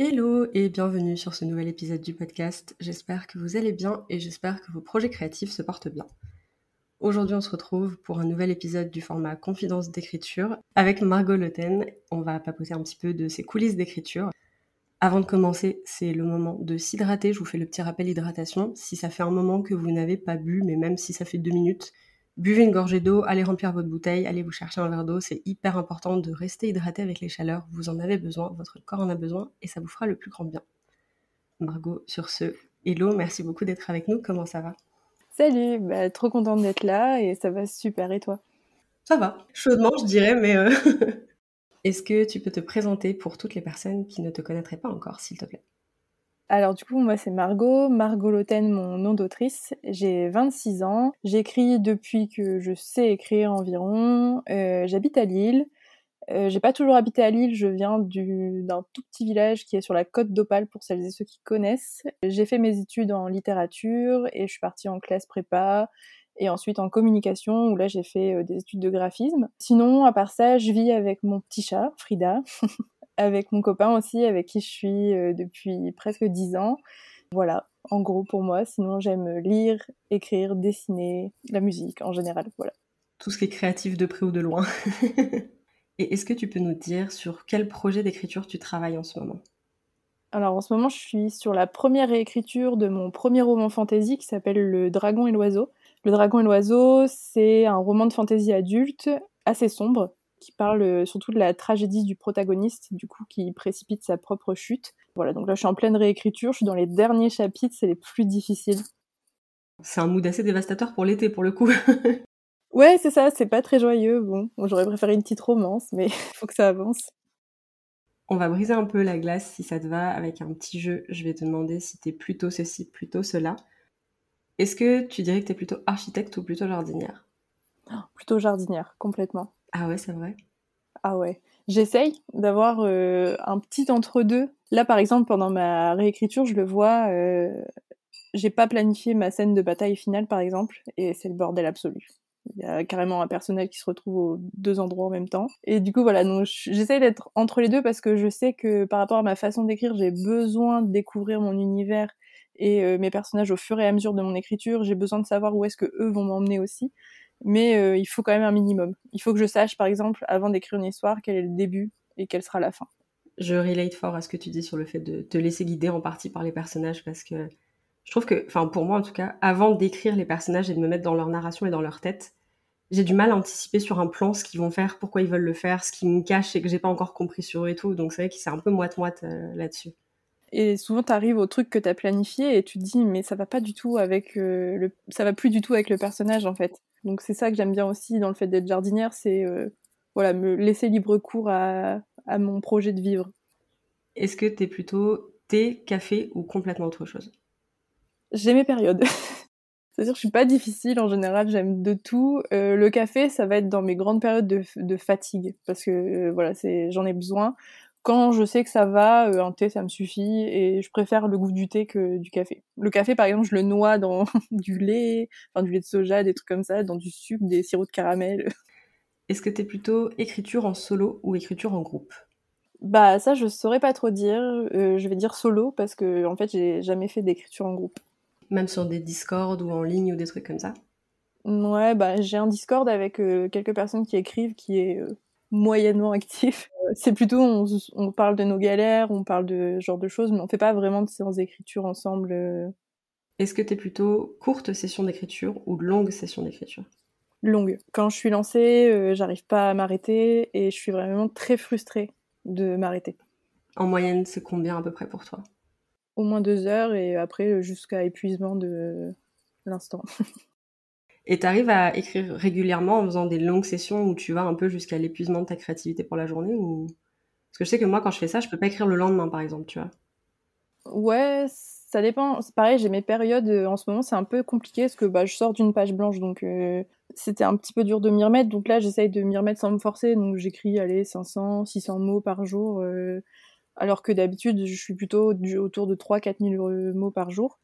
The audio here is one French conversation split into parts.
Hello et bienvenue sur ce nouvel épisode du podcast. J'espère que vous allez bien et j'espère que vos projets créatifs se portent bien. Aujourd'hui, on se retrouve pour un nouvel épisode du format Confidence d'écriture avec Margot Leten. On va papoter un petit peu de ses coulisses d'écriture. Avant de commencer, c'est le moment de s'hydrater. Je vous fais le petit rappel hydratation. Si ça fait un moment que vous n'avez pas bu, mais même si ça fait deux minutes, buvez une gorgée d'eau, allez remplir votre bouteille, allez vous chercher un verre d'eau. C'est hyper important de rester hydraté avec les chaleurs. Vous en avez besoin, votre corps en a besoin et ça vous fera le plus grand bien. Margot, sur ce, hello, merci beaucoup d'être avec nous. Comment ça va? Salut, bah, trop contente d'être là et ça va super. Et toi? Ça va, chaudement je dirais, mais euh, est-ce que tu peux te présenter pour toutes les personnes qui ne te connaîtraient pas encore, s'il te plaît? Alors du coup, moi c'est Margot, Margot Loten, mon nom d'autrice. J'ai 26 ans, j'écris depuis que je sais écrire environ. Euh, J'habite à Lille. Euh, j'ai pas toujours habité à Lille, je viens d'un tout petit village qui est sur la côte d'Opale pour celles et ceux qui connaissent. J'ai fait mes études en littérature et je suis partie en classe prépa et ensuite en communication où là j'ai fait euh, des études de graphisme. Sinon, à part ça, je vis avec mon petit chat, Frida. avec mon copain aussi, avec qui je suis euh, depuis presque dix ans. Voilà, en gros pour moi. Sinon, j'aime lire, écrire, dessiner, la musique en général. Voilà. Tout ce qui est créatif de près ou de loin. Et est-ce que tu peux nous dire sur quel projet d'écriture tu travailles en ce moment? Alors en ce moment, je suis sur la première réécriture de mon premier roman fantasy qui s'appelle Le Dragon et l'Oiseau. Le Dragon et l'Oiseau, c'est un roman de fantasy adulte assez sombre qui parle euh, surtout de la tragédie du protagoniste, du coup, qui précipite sa propre chute. Voilà, donc là, je suis en pleine réécriture, je suis dans les derniers chapitres, c'est les plus difficiles. C'est un mood assez dévastateur pour l'été, pour le coup. ouais, c'est ça, c'est pas très joyeux. Bon, j'aurais préféré une petite romance, mais il faut que ça avance. On va briser un peu la glace si ça te va avec un petit jeu. Je vais te demander si t'es plutôt ceci, plutôt cela. Est-ce que tu dirais que t'es plutôt architecte ou plutôt jardinière? Plutôt jardinière, complètement. Ah ouais, c'est vrai. Ah ouais. J'essaye d'avoir euh, un petit entre-deux. Là, par exemple, pendant ma réécriture, je le vois, euh, j'ai pas planifié ma scène de bataille finale, par exemple, et c'est le bordel absolu. Il y a carrément un personnel qui se retrouve aux deux endroits en même temps. Et du coup, voilà, donc j'essaye d'être entre les deux parce que je sais que par rapport à ma façon d'écrire, j'ai besoin de découvrir mon univers et euh, mes personnages au fur et à mesure de mon écriture. J'ai besoin de savoir où est-ce que eux vont m'emmener aussi mais euh, il faut quand même un minimum. Il faut que je sache, par exemple, avant d'écrire une histoire, quel est le début et quelle sera la fin. Je relate fort à ce que tu dis sur le fait de te laisser guider en partie par les personnages parce que je trouve que, enfin pour moi en tout cas, avant d'écrire les personnages et de me mettre dans leur narration et dans leur tête, j'ai du mal à anticiper sur un plan ce qu'ils vont faire, pourquoi ils veulent le faire, ce qu'ils me cachent et que j'ai pas encore compris sur eux et tout. Donc c'est vrai qu'il c'est un peu moite-moite euh, là-dessus. Et souvent, tu arrives au truc que tu as planifié et tu te dis, mais ça va pas du tout avec euh, le, ça va plus du tout avec le personnage en fait. Donc c'est ça que j'aime bien aussi dans le fait d'être jardinière, c'est euh, voilà me laisser libre cours à, à mon projet de vivre. Est-ce que tu es plutôt thé, café ou complètement autre chose? J'ai mes périodes. C'est-à-dire je suis pas difficile en général, j'aime de tout. Euh, le café, ça va être dans mes grandes périodes de, de fatigue parce que voilà, c'est j'en ai besoin quand je sais que ça va, euh, un thé ça me suffit et je préfère le goût du thé que du café. Le café par exemple, je le noie dans du lait, enfin du lait de soja, des trucs comme ça, dans du sucre, des sirops de caramel. Est-ce que t'es plutôt écriture en solo ou écriture en groupe? Bah ça je saurais pas trop dire, euh, je vais dire solo parce que en fait j'ai jamais fait d'écriture en groupe. Même sur des Discord ou en ligne ou des trucs comme ça? Ouais, bah j'ai un Discord avec euh, quelques personnes qui écrivent qui est moyennement actif. Euh, c'est plutôt, on, parle de nos galères, on parle de ce genre de choses, mais on fait pas vraiment de séances d'écriture ensemble. Euh. Est-ce que tu es plutôt courte session d'écriture ou longue session d'écriture? Longue. Quand je suis lancée, euh, j'arrive pas à m'arrêter et je suis vraiment très frustrée de m'arrêter. En moyenne, c'est combien à peu près pour toi? Au moins deux heures et après jusqu'à épuisement de l'instant. Et tu arrives à écrire régulièrement en faisant des longues sessions où tu vas un peu jusqu'à l'épuisement de ta créativité pour la journée ou? Parce que je sais que moi, quand je fais ça, je peux pas écrire le lendemain, par exemple, tu vois. Ouais, ça dépend. C'est pareil, j'ai mes périodes. En ce moment, c'est un peu compliqué parce que bah, je sors d'une page blanche, donc c'était un petit peu dur de m'y remettre. Donc là, j'essaye de m'y remettre sans me forcer. Donc j'écris, allez, 500, 600 mots par jour. alors que d'habitude, je suis plutôt autour de 3-4 000 mots par jour.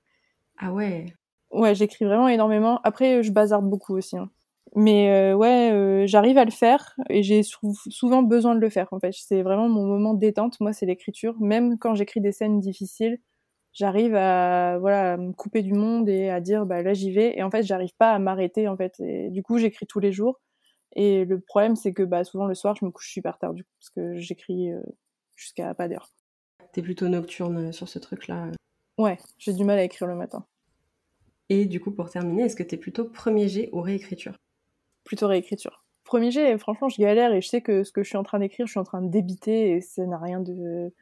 Ah ouais Ouais, j'écris vraiment énormément. Après, je bazarde beaucoup aussi. Hein. Mais euh, ouais, euh, j'arrive à le faire et j'ai souvent besoin de le faire. En fait, c'est vraiment mon moment de détente. Moi, c'est l'écriture. Même quand j'écris des scènes difficiles, j'arrive à voilà me couper du monde et à dire bah là j'y vais. Et en fait, j'arrive pas à m'arrêter en fait. Et du coup, j'écris tous les jours. Et le problème, c'est que bah souvent le soir, je me couche super tard du coup parce que j'écris euh, jusqu'à pas d'heure. T'es plutôt nocturne sur ce truc-là. Ouais, j'ai du mal à écrire le matin. Et du coup, pour terminer, est-ce que t'es plutôt premier jet ou réécriture? Plutôt réécriture. Premier jet, franchement, je galère et je sais que ce que je suis en train d'écrire, je suis en train de débiter et ça n'a rien de.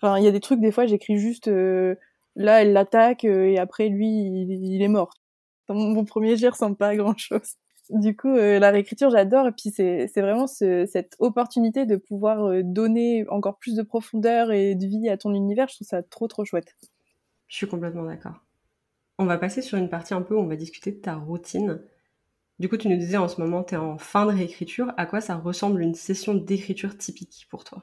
Enfin, il y a des trucs, des fois, j'écris juste euh, là, elle l'attaque euh, et après, lui, il, est mort. Mon, premier jet ressemble pas à grand chose. Du coup, euh, la réécriture, j'adore. Et puis, c'est vraiment cette opportunité de pouvoir donner encore plus de profondeur et de vie à ton univers. Je trouve ça trop, trop chouette. Je suis complètement d'accord. On va passer sur une partie un peu où on va discuter de ta routine. Du coup, tu nous disais en ce moment, tu es en fin de réécriture. À quoi ça ressemble une session d'écriture typique pour toi?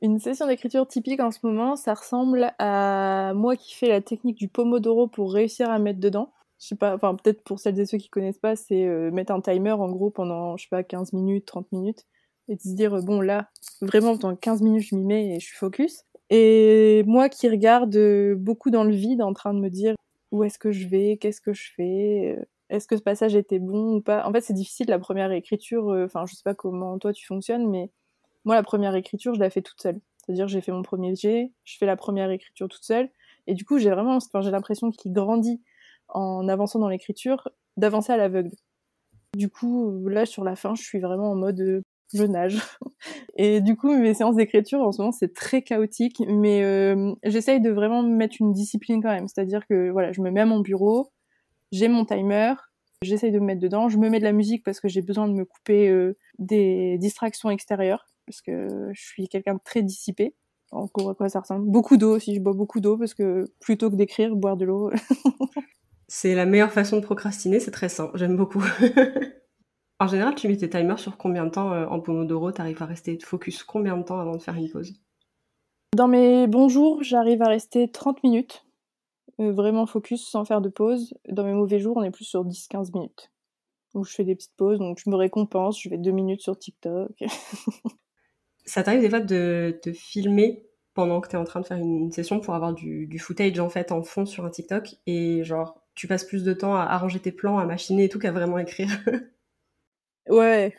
Une session d'écriture typique en ce moment, ça ressemble à moi qui fais la technique du Pomodoro pour réussir à mettre dedans. Je sais pas, enfin peut-être pour celles et ceux qui connaissent pas, c'est euh, mettre un timer en gros pendant, je sais pas, 15 minutes, 30 minutes et de se dire bon là, vraiment pendant 15 minutes je m'y mets et je suis focus. Et moi qui regarde euh, beaucoup dans le vide en train de me dire où est-ce que je vais, qu'est-ce que je fais, euh, est-ce que ce passage était bon ou pas? En fait, c'est difficile la première écriture. Euh, enfin, je sais pas comment toi tu fonctionnes, mais moi, la première écriture, je la fais toute seule. C'est-à-dire, j'ai fait mon premier jet, je fais la première écriture toute seule, et du coup, j'ai vraiment, j'ai l'impression qu'il grandit en avançant dans l'écriture, d'avancer à l'aveugle. Du coup, là, sur la fin, je suis vraiment en mode je nage. Et du coup, mes séances d'écriture, en ce moment, c'est très chaotique, mais euh, j'essaye de vraiment mettre une discipline quand même. C'est-à-dire que, voilà, je me mets à mon bureau, j'ai mon timer, j'essaye de me mettre dedans, je me mets de la musique parce que j'ai besoin de me couper euh, des distractions extérieures, parce que je suis quelqu'un de très dissipé. Gros, à quoi ça ressemble Beaucoup d'eau aussi, je bois beaucoup d'eau parce que plutôt que d'écrire, boire de l'eau. c'est la meilleure façon de procrastiner, c'est très sain, j'aime beaucoup. en général, tu mets tes timers sur combien de temps euh, en Pomodoro T'arrives à rester focus combien de temps avant de faire une pause? Dans mes bons jours, j'arrive à rester 30 minutes euh, vraiment focus sans faire de pause. Dans mes mauvais jours, on est plus sur 10-15 minutes. Donc je fais des petites pauses, donc je me récompense, je fais deux minutes sur TikTok. Ça t'arrive des fois de te filmer pendant que tu es en train de faire une, session pour avoir du, footage en fait en fond sur un TikTok et genre tu passes plus de temps à arranger tes plans, à machiner et tout qu'à vraiment écrire? ouais,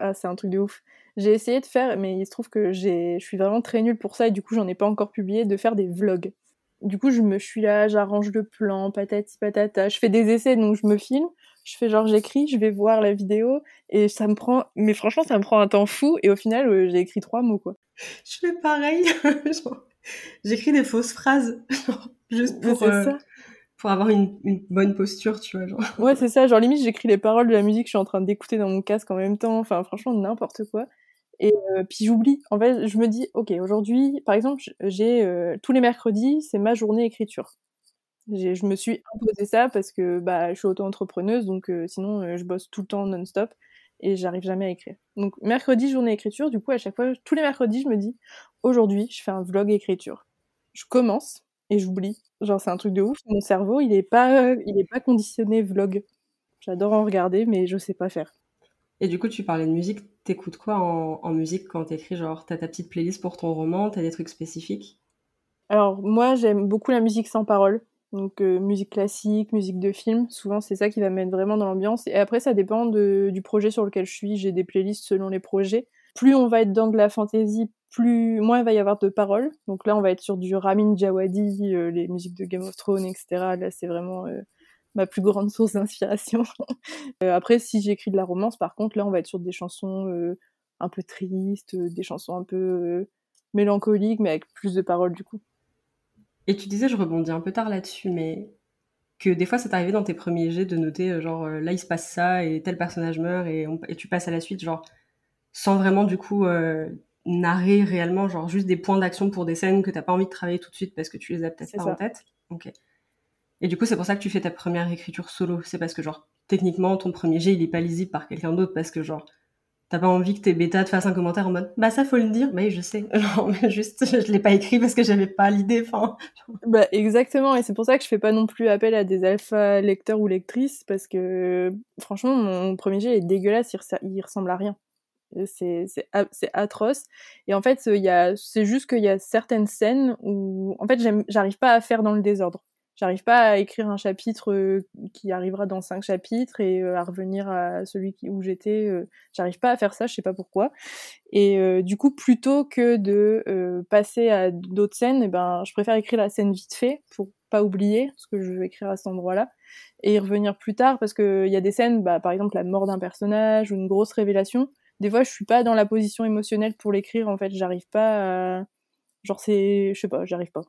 ah, c'est un truc de ouf. J'ai essayé de faire, mais il se trouve que je suis vraiment très nulle pour ça et du coup j'en ai pas encore publié, de faire des vlogs. Du coup, je me suis là, j'arrange le plan, patati patata. Je fais des essais, donc je me filme. Je fais genre j'écris, je vais voir la vidéo et ça me prend. Mais franchement, ça me prend un temps fou. Et au final, euh, j'ai écrit trois mots quoi. Je fais pareil. j'écris des fausses phrases, juste pour. Euh, pour avoir une, une, bonne posture, tu vois. Genre. Ouais, c'est ça. Genre, limite, j'écris les paroles de la musique que je suis en train d'écouter dans mon casque en même temps. Enfin, franchement, n'importe quoi. Et euh, puis j'oublie. En fait, je me dis, ok, aujourd'hui, par exemple, j'ai euh, tous les mercredis, c'est ma journée écriture. Je me suis imposé ça parce que bah, je suis auto-entrepreneuse, donc euh, sinon je bosse tout le temps non-stop et j'arrive jamais à écrire. Donc mercredi, journée écriture, du coup à chaque fois, tous les mercredis, je me dis, aujourd'hui, je fais un vlog écriture. Je commence et j'oublie. Genre c'est un truc de ouf. Mon cerveau, il est pas, il est pas conditionné vlog. J'adore en regarder, mais je sais pas faire. Et du coup, tu parlais de musique. T'écoutes quoi en, musique quand t'écris Genre, t'as ta petite playlist pour ton roman T'as des trucs spécifiques? Alors, moi, j'aime beaucoup la musique sans parole. Donc, euh, musique classique, musique de film. Souvent, c'est ça qui va me mettre vraiment dans l'ambiance. Et après, ça dépend du projet sur lequel je suis. J'ai des playlists selon les projets. Plus on va être dans de la fantaisie, plus moins il va y avoir de paroles. Donc là, on va être sur du Ramin Djawadi, euh, les musiques de Game of Thrones, etc. Là, c'est vraiment euh, ma plus grande source d'inspiration. Euh, après, si j'écris de la romance, par contre, là, on va être sur des chansons un peu tristes, des chansons un peu mélancoliques, mais avec plus de paroles du coup. Et tu disais, je rebondis un peu tard là-dessus, mais que des fois, ça t'arrivait dans tes premiers jets de noter, genre, là, il se passe ça, et tel personnage meurt, et, tu passes à la suite, genre, sans vraiment, du coup, narrer réellement, genre juste des points d'action pour des scènes que t'as pas envie de travailler tout de suite parce que tu les as peut-être pas ça. en tête. Ok. Et du coup, c'est pour ça que tu fais ta première écriture solo. C'est parce que, genre, techniquement, ton premier jet, il est pas lisible par quelqu'un d'autre parce que, genre, t'as pas envie que tes bêtas te fassent un commentaire en mode, bah ça faut le dire. Bah oui, je sais. Genre, mais juste, je l'ai pas écrit parce que j'avais pas l'idée. Enfin, Bah, exactement, et c'est pour ça que je fais pas non plus appel à des alpha lecteurs ou lectrices, parce que franchement, mon premier jet est dégueulasse, il ressemble à rien. C'est atroce. Et en fait, c'est juste qu'il y a certaines scènes où, en fait, j'arrive pas à faire dans le désordre. J'arrive pas à écrire un chapitre euh, qui arrivera dans cinq chapitres et euh, à revenir à celui où j'étais. euh, J'arrive pas à faire ça, je sais pas pourquoi. Et du coup, plutôt que de passer à d'autres scènes, eh ben, je préfère écrire la scène vite fait pour pas oublier ce que je veux écrire à cet endroit-là et y revenir plus tard parce que il y a des scènes, bah, par exemple la mort d'un personnage ou une grosse révélation. Des fois, je suis pas dans la position émotionnelle pour l'écrire. En fait, j'arrive pas. À... Genre, c'est, je sais pas, j'arrive pas.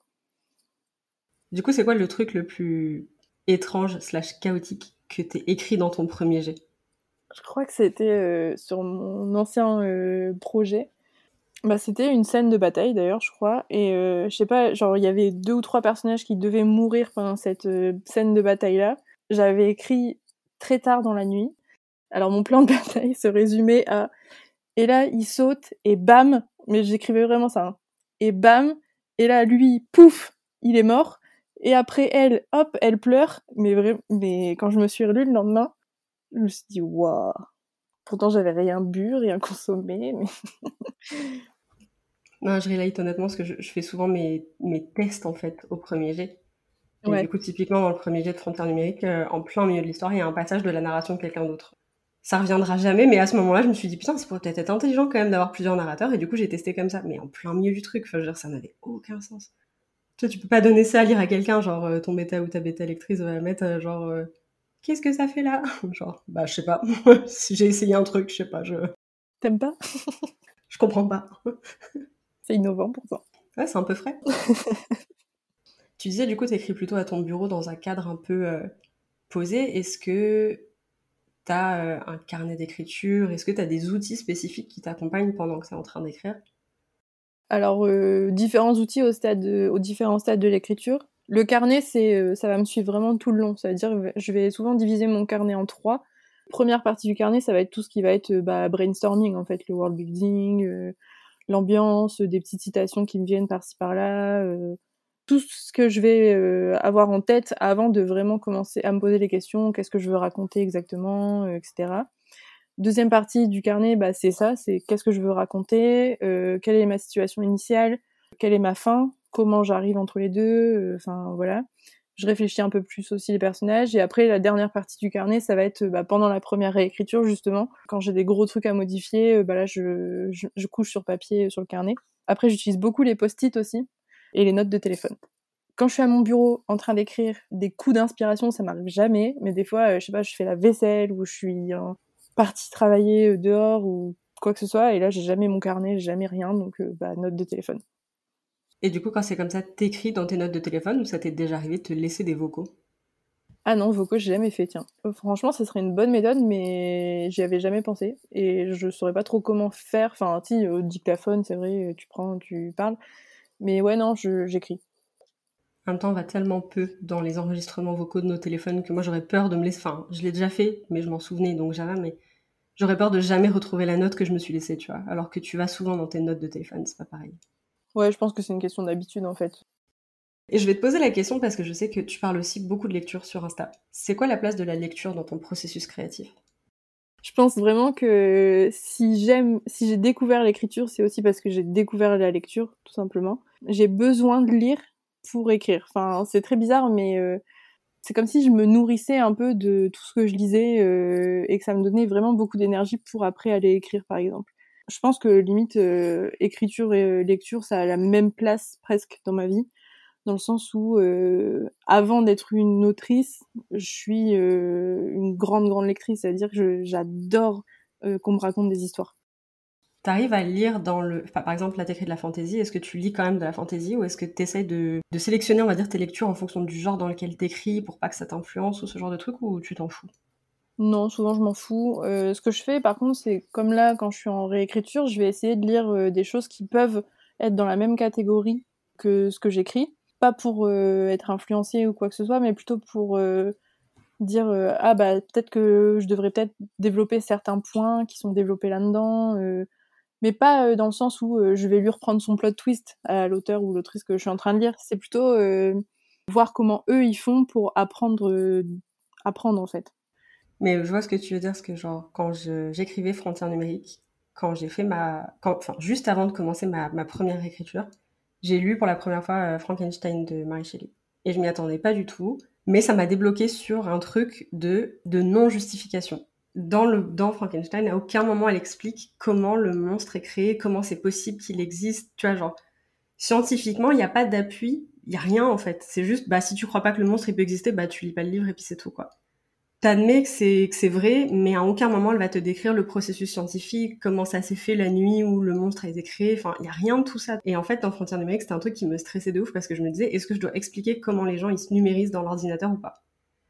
du coup, c'est quoi le truc le plus étrange slash chaotique que t'aies écrit dans ton premier jet? Je crois que c'était euh, sur mon ancien euh, projet. Bah, c'était une scène de bataille d'ailleurs, je crois. Et euh, je sais pas, genre il y avait deux ou trois personnages qui devaient mourir pendant cette scène de bataille là. J'avais écrit très tard dans la nuit. Alors mon plan de bataille se résumait à et là il saute et bam, mais j'écrivais vraiment ça. hein. Et bam, et là lui pouf, il est mort. Et après elle, hop, elle pleure. Mais vraiment, mais quand je me suis relue le lendemain, je me suis dit waouh. Pourtant j'avais rien bu, rien consommé, mais Non, je relate honnêtement parce que je, je fais souvent mes, mes tests en fait au premier jet. Et Ouais. du coup, typiquement dans le premier jet de Frontières numériques, euh, en plein milieu de l'histoire, il y a un passage de la narration de quelqu'un d'autre. Ça reviendra jamais, mais à ce moment-là, je me suis dit putain, ça pourrait peut-être être intelligent quand même d'avoir plusieurs narrateurs, et du coup, j'ai testé comme ça, mais en plein milieu du truc. Enfin, je veux dire, ça n'avait aucun sens. Tu vois, tu peux pas donner ça à lire à quelqu'un, genre euh, ton bêta ou ta bêta lectrice va mettre euh, genre euh, qu'est-ce que ça fait là Genre, bah je sais pas. si j'ai essayé un truc, je sais pas, je t'aimes pas? Je comprends pas. C'est innovant pourtant. Ouais, c'est un peu frais. tu disais, du coup, t'écris plutôt à ton bureau dans un cadre un peu posé. Est-ce que euh, un carnet d'écriture? Est-ce que t'as des outils spécifiques qui t'accompagnent pendant que t'es en train d'écrire? Alors, euh, différents outils au stade, de- aux différents stades de l'écriture. Le carnet, c'est, euh, ça va me suivre vraiment tout le long. Ça veut dire, je vais souvent diviser mon carnet en trois. Première partie du carnet, ça va être tout ce qui va être euh, bah, brainstorming, en fait, le world building, euh, l'ambiance, euh, des petites citations qui me viennent par-ci par-là, euh, tout ce que je vais euh, avoir en tête avant de vraiment commencer à me poser les questions, qu'est-ce que je veux raconter exactement, euh, etc. Deuxième partie du carnet, bah, c'est ça, c'est qu'est-ce que je veux raconter, euh, quelle est ma situation initiale, quelle est ma fin, comment j'arrive entre les deux, enfin voilà. Je réfléchis un peu plus aussi les personnages et après la dernière partie du carnet, ça va être bah, pendant la première réécriture justement, quand j'ai des gros trucs à modifier, bah là je, je, couche sur papier sur le carnet. Après j'utilise beaucoup les post-it aussi et les notes de téléphone. Quand je suis à mon bureau en train d'écrire des coups d'inspiration, ça m'arrive jamais, mais des fois, euh, je sais pas, je fais la vaisselle ou je suis en partie travailler euh, dehors ou quoi que ce soit, et là j'ai jamais mon carnet, j'ai jamais rien, donc euh, bah note de téléphone. Et du coup, quand c'est comme ça, t'écris dans tes notes de téléphone ou ça t'est déjà arrivé de te laisser des vocaux? Ah non, vocaux, j'ai jamais fait, tiens. Euh, franchement, ce serait une bonne méthode, mais j'y avais jamais pensé. Et je saurais pas trop comment faire. Enfin, si, au dictaphone, c'est vrai, tu prends, tu parles. Mais ouais, non, j'écris. En même temps, on va tellement peu dans les enregistrements vocaux de nos téléphones que moi j'aurais peur de me laisser. Enfin, je l'ai déjà fait, mais je m'en souvenais donc jamais. Mais j'aurais peur de jamais retrouver la note que je me suis laissée, tu vois. Alors que tu vas souvent dans tes notes de téléphone, c'est pas pareil. Ouais, je pense que c'est une question d'habitude, en fait. Et je vais te poser la question parce que je sais que tu parles aussi beaucoup de lecture sur Insta. C'est quoi la place de la lecture dans ton processus créatif? Je pense vraiment que si j'aime, si j'ai découvert l'écriture, c'est aussi parce que j'ai découvert la lecture, tout simplement. J'ai besoin de lire pour écrire. Enfin, c'est très bizarre, mais euh, c'est comme si je me nourrissais un peu de tout ce que je lisais euh, et que ça me donnait vraiment beaucoup d'énergie pour après aller écrire, par exemple. Je pense que limite euh, écriture et lecture, ça a la même place presque dans ma vie, dans le sens où avant d'être une autrice, je suis une grande grande lectrice, c'est-à-dire que j'adore qu'on me raconte des histoires. T'arrives à lire dans le... Par exemple, là t'écris de la fantaisie, est-ce que tu lis quand même de la fantaisie ou est-ce que t'essayes de... de sélectionner, on va dire, tes lectures en fonction du genre dans lequel t'écris pour pas que ça t'influence ou ce genre de truc ou tu t'en fous? Non, souvent je m'en fous. Euh, ce que je fais par contre, c'est comme là, quand je suis en réécriture, je vais essayer de lire euh, des choses qui peuvent être dans la même catégorie que ce que j'écris. Pas pour euh, être influencé ou quoi que ce soit, mais plutôt pour dire ah bah peut-être que je devrais peut-être développer certains points qui sont développés là-dedans, mais pas dans le sens où je vais lui reprendre son plot twist à l'auteur ou l'autrice que je suis en train de lire. C'est plutôt voir comment eux ils font pour apprendre, apprendre en fait. Mais je vois ce que tu veux dire, parce que genre, quand j'écrivais Frontières numériques, quand j'ai fait ma, enfin, juste avant de commencer ma, ma première écriture, j'ai lu pour la première fois euh, Frankenstein de Mary Shelley. Et je m'y attendais pas du tout, mais ça m'a débloqué sur un truc de, de non-justification. Dans, le, dans Frankenstein, à aucun moment elle explique comment le monstre est créé, comment c'est possible qu'il existe. Tu vois, genre, scientifiquement, il n'y a pas d'appui, il y a rien en fait. C'est juste, bah, si tu crois pas que le monstre peut exister, bah, tu lis pas le livre et puis c'est tout, quoi t'admets que c'est que c'est vrai, mais à aucun moment elle va te décrire le processus scientifique, comment ça s'est fait la nuit où le monstre a été créé. Enfin, il y a rien de tout ça. Et en fait, dans Frontières numériques, c'était un truc qui me stressait de ouf parce que je me disais, est-ce que je dois expliquer comment les gens ils se numérisent dans l'ordinateur ou pas?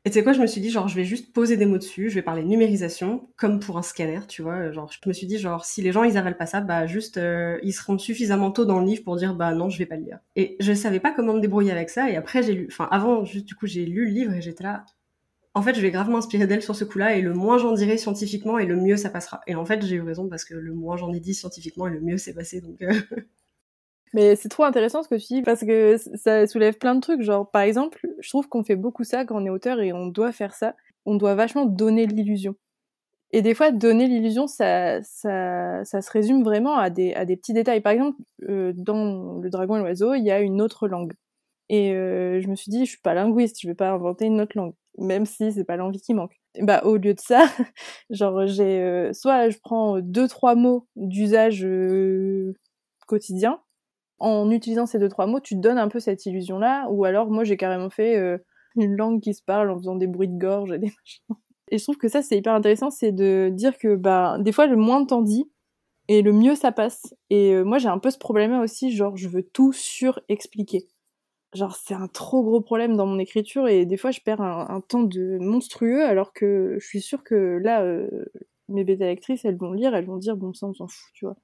Et tu sais quoi, je me suis dit genre je vais juste poser des mots dessus, je vais parler numérisation comme pour un scanner, tu vois. Genre je me suis dit genre si les gens ils avalent pas ça, bah juste euh, ils seront suffisamment tôt dans le livre pour dire bah non je vais pas le lire. Et je savais pas comment me débrouiller avec ça. Et après j'ai lu, enfin avant juste du coup j'ai lu le livre et j'étais là en fait, je vais grave m'inspirer d'elle sur ce coup-là, et le moins j'en dirai scientifiquement, et le mieux ça passera. Et en fait, j'ai eu raison, parce que le moins j'en ai dit scientifiquement, et le mieux c'est passé, donc... Euh. Mais c'est trop intéressant ce que tu dis, parce que ça soulève plein de trucs. Genre, par exemple, je trouve qu'on fait beaucoup ça quand on est auteur, et on doit faire ça. On doit vachement donner l'illusion. Et des fois, donner l'illusion, ça, ça, ça se résume vraiment à des, à des petits détails. Par exemple, euh, dans Le Dragon et l'Oiseau, il y a une autre langue. Et euh, je me suis dit, je suis pas linguiste, je vais pas inventer une autre langue même si c'est pas l'envie qui manque. Bah au lieu de ça, genre j'ai euh, soit je prends deux trois mots d'usage quotidien. En utilisant ces deux trois mots, tu donnes un peu cette illusion là, ou alors moi j'ai carrément fait euh, une langue qui se parle en faisant des bruits de gorge et des machins. Et je trouve que ça c'est hyper intéressant, c'est de dire que bah des fois le moins t'en dit et le mieux ça passe. Et moi j'ai un peu ce problème là aussi, genre je veux tout surexpliquer. Genre, c'est un trop gros problème dans mon écriture et des fois je perds un, temps de monstrueux alors que je suis sûre que là, euh, mes bêta lectrices, elles vont lire, elles vont dire bon, ça on s'en fout, tu vois.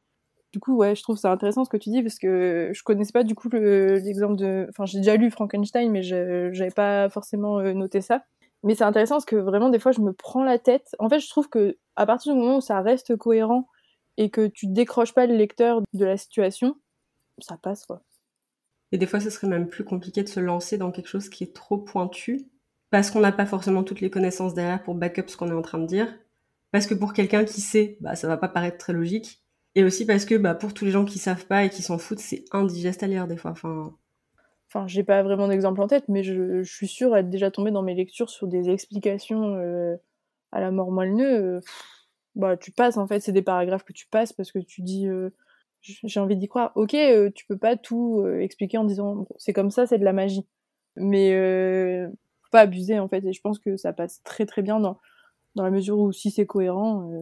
Du coup, ouais, je trouve ça intéressant ce que tu dis parce que je connaissais pas du coup l'exemple de. Enfin, j'ai déjà lu Frankenstein, mais j'avais pas forcément euh, noté ça. Mais c'est intéressant parce que vraiment, des fois, je me prends la tête. En fait, je trouve que à partir du moment où ça reste cohérent et que tu décroches pas le lecteur de la situation, ça passe quoi. Et des fois, ce serait même plus compliqué de se lancer dans quelque chose qui est trop pointu, parce qu'on n'a pas forcément toutes les connaissances derrière pour backup ce qu'on est en train de dire, parce que pour quelqu'un qui sait, bah, ça va pas paraître très logique, et aussi parce que bah, pour tous les gens qui savent pas et qui s'en foutent, c'est indigeste à lire des fois. Enfin, enfin j'ai pas vraiment d'exemple en tête, mais je, suis sûre être déjà tombée dans mes lectures sur des explications euh, à la mort moelle bah, tu passes en fait, c'est des paragraphes que tu passes parce que tu dis. Euh, j'ai envie d'y croire. Ok, euh, tu peux pas tout euh, expliquer en disant c'est comme ça, c'est de la magie. Mais euh, faut pas abuser en fait. Et je pense que ça passe très très bien dans, dans la mesure où si c'est cohérent, il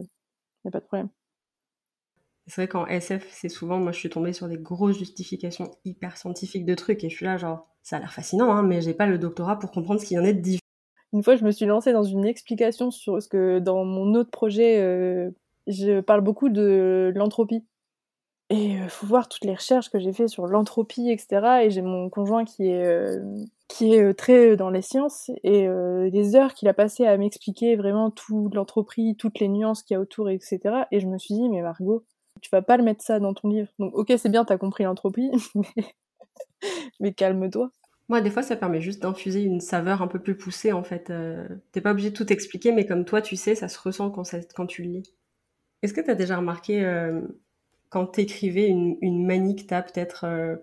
n'y a pas de problème. C'est vrai qu'en SF, c'est souvent, moi je suis tombée sur des grosses justifications hyper scientifiques de trucs et je suis là genre, ça a l'air fascinant, hein, mais j'ai pas le doctorat pour comprendre ce qu'il y en a de différent. Une fois, je me suis lancée dans une explication sur ce que dans mon autre projet, je parle beaucoup de l'entropie et euh, faut voir toutes les recherches que j'ai fait sur l'entropie, etc. Et j'ai mon conjoint qui est euh, qui est euh, très dans les sciences et les heures qu'il a passées à m'expliquer vraiment toute l'entropie, toutes les nuances qu'il y a autour, etc. Et je me suis dit mais Margot, tu vas pas le mettre ça dans ton livre. Donc ok c'est bien, t'as compris l'entropie, mais, calme-toi. Moi, des fois, ça permet juste d'infuser une saveur un peu plus poussée, en fait. T'es pas obligé de tout expliquer, mais comme toi, tu sais, ça se ressent quand, quand tu le lis. Est-ce que t'as déjà remarqué quand t'écrivais une, une manie que t'as peut-être euh,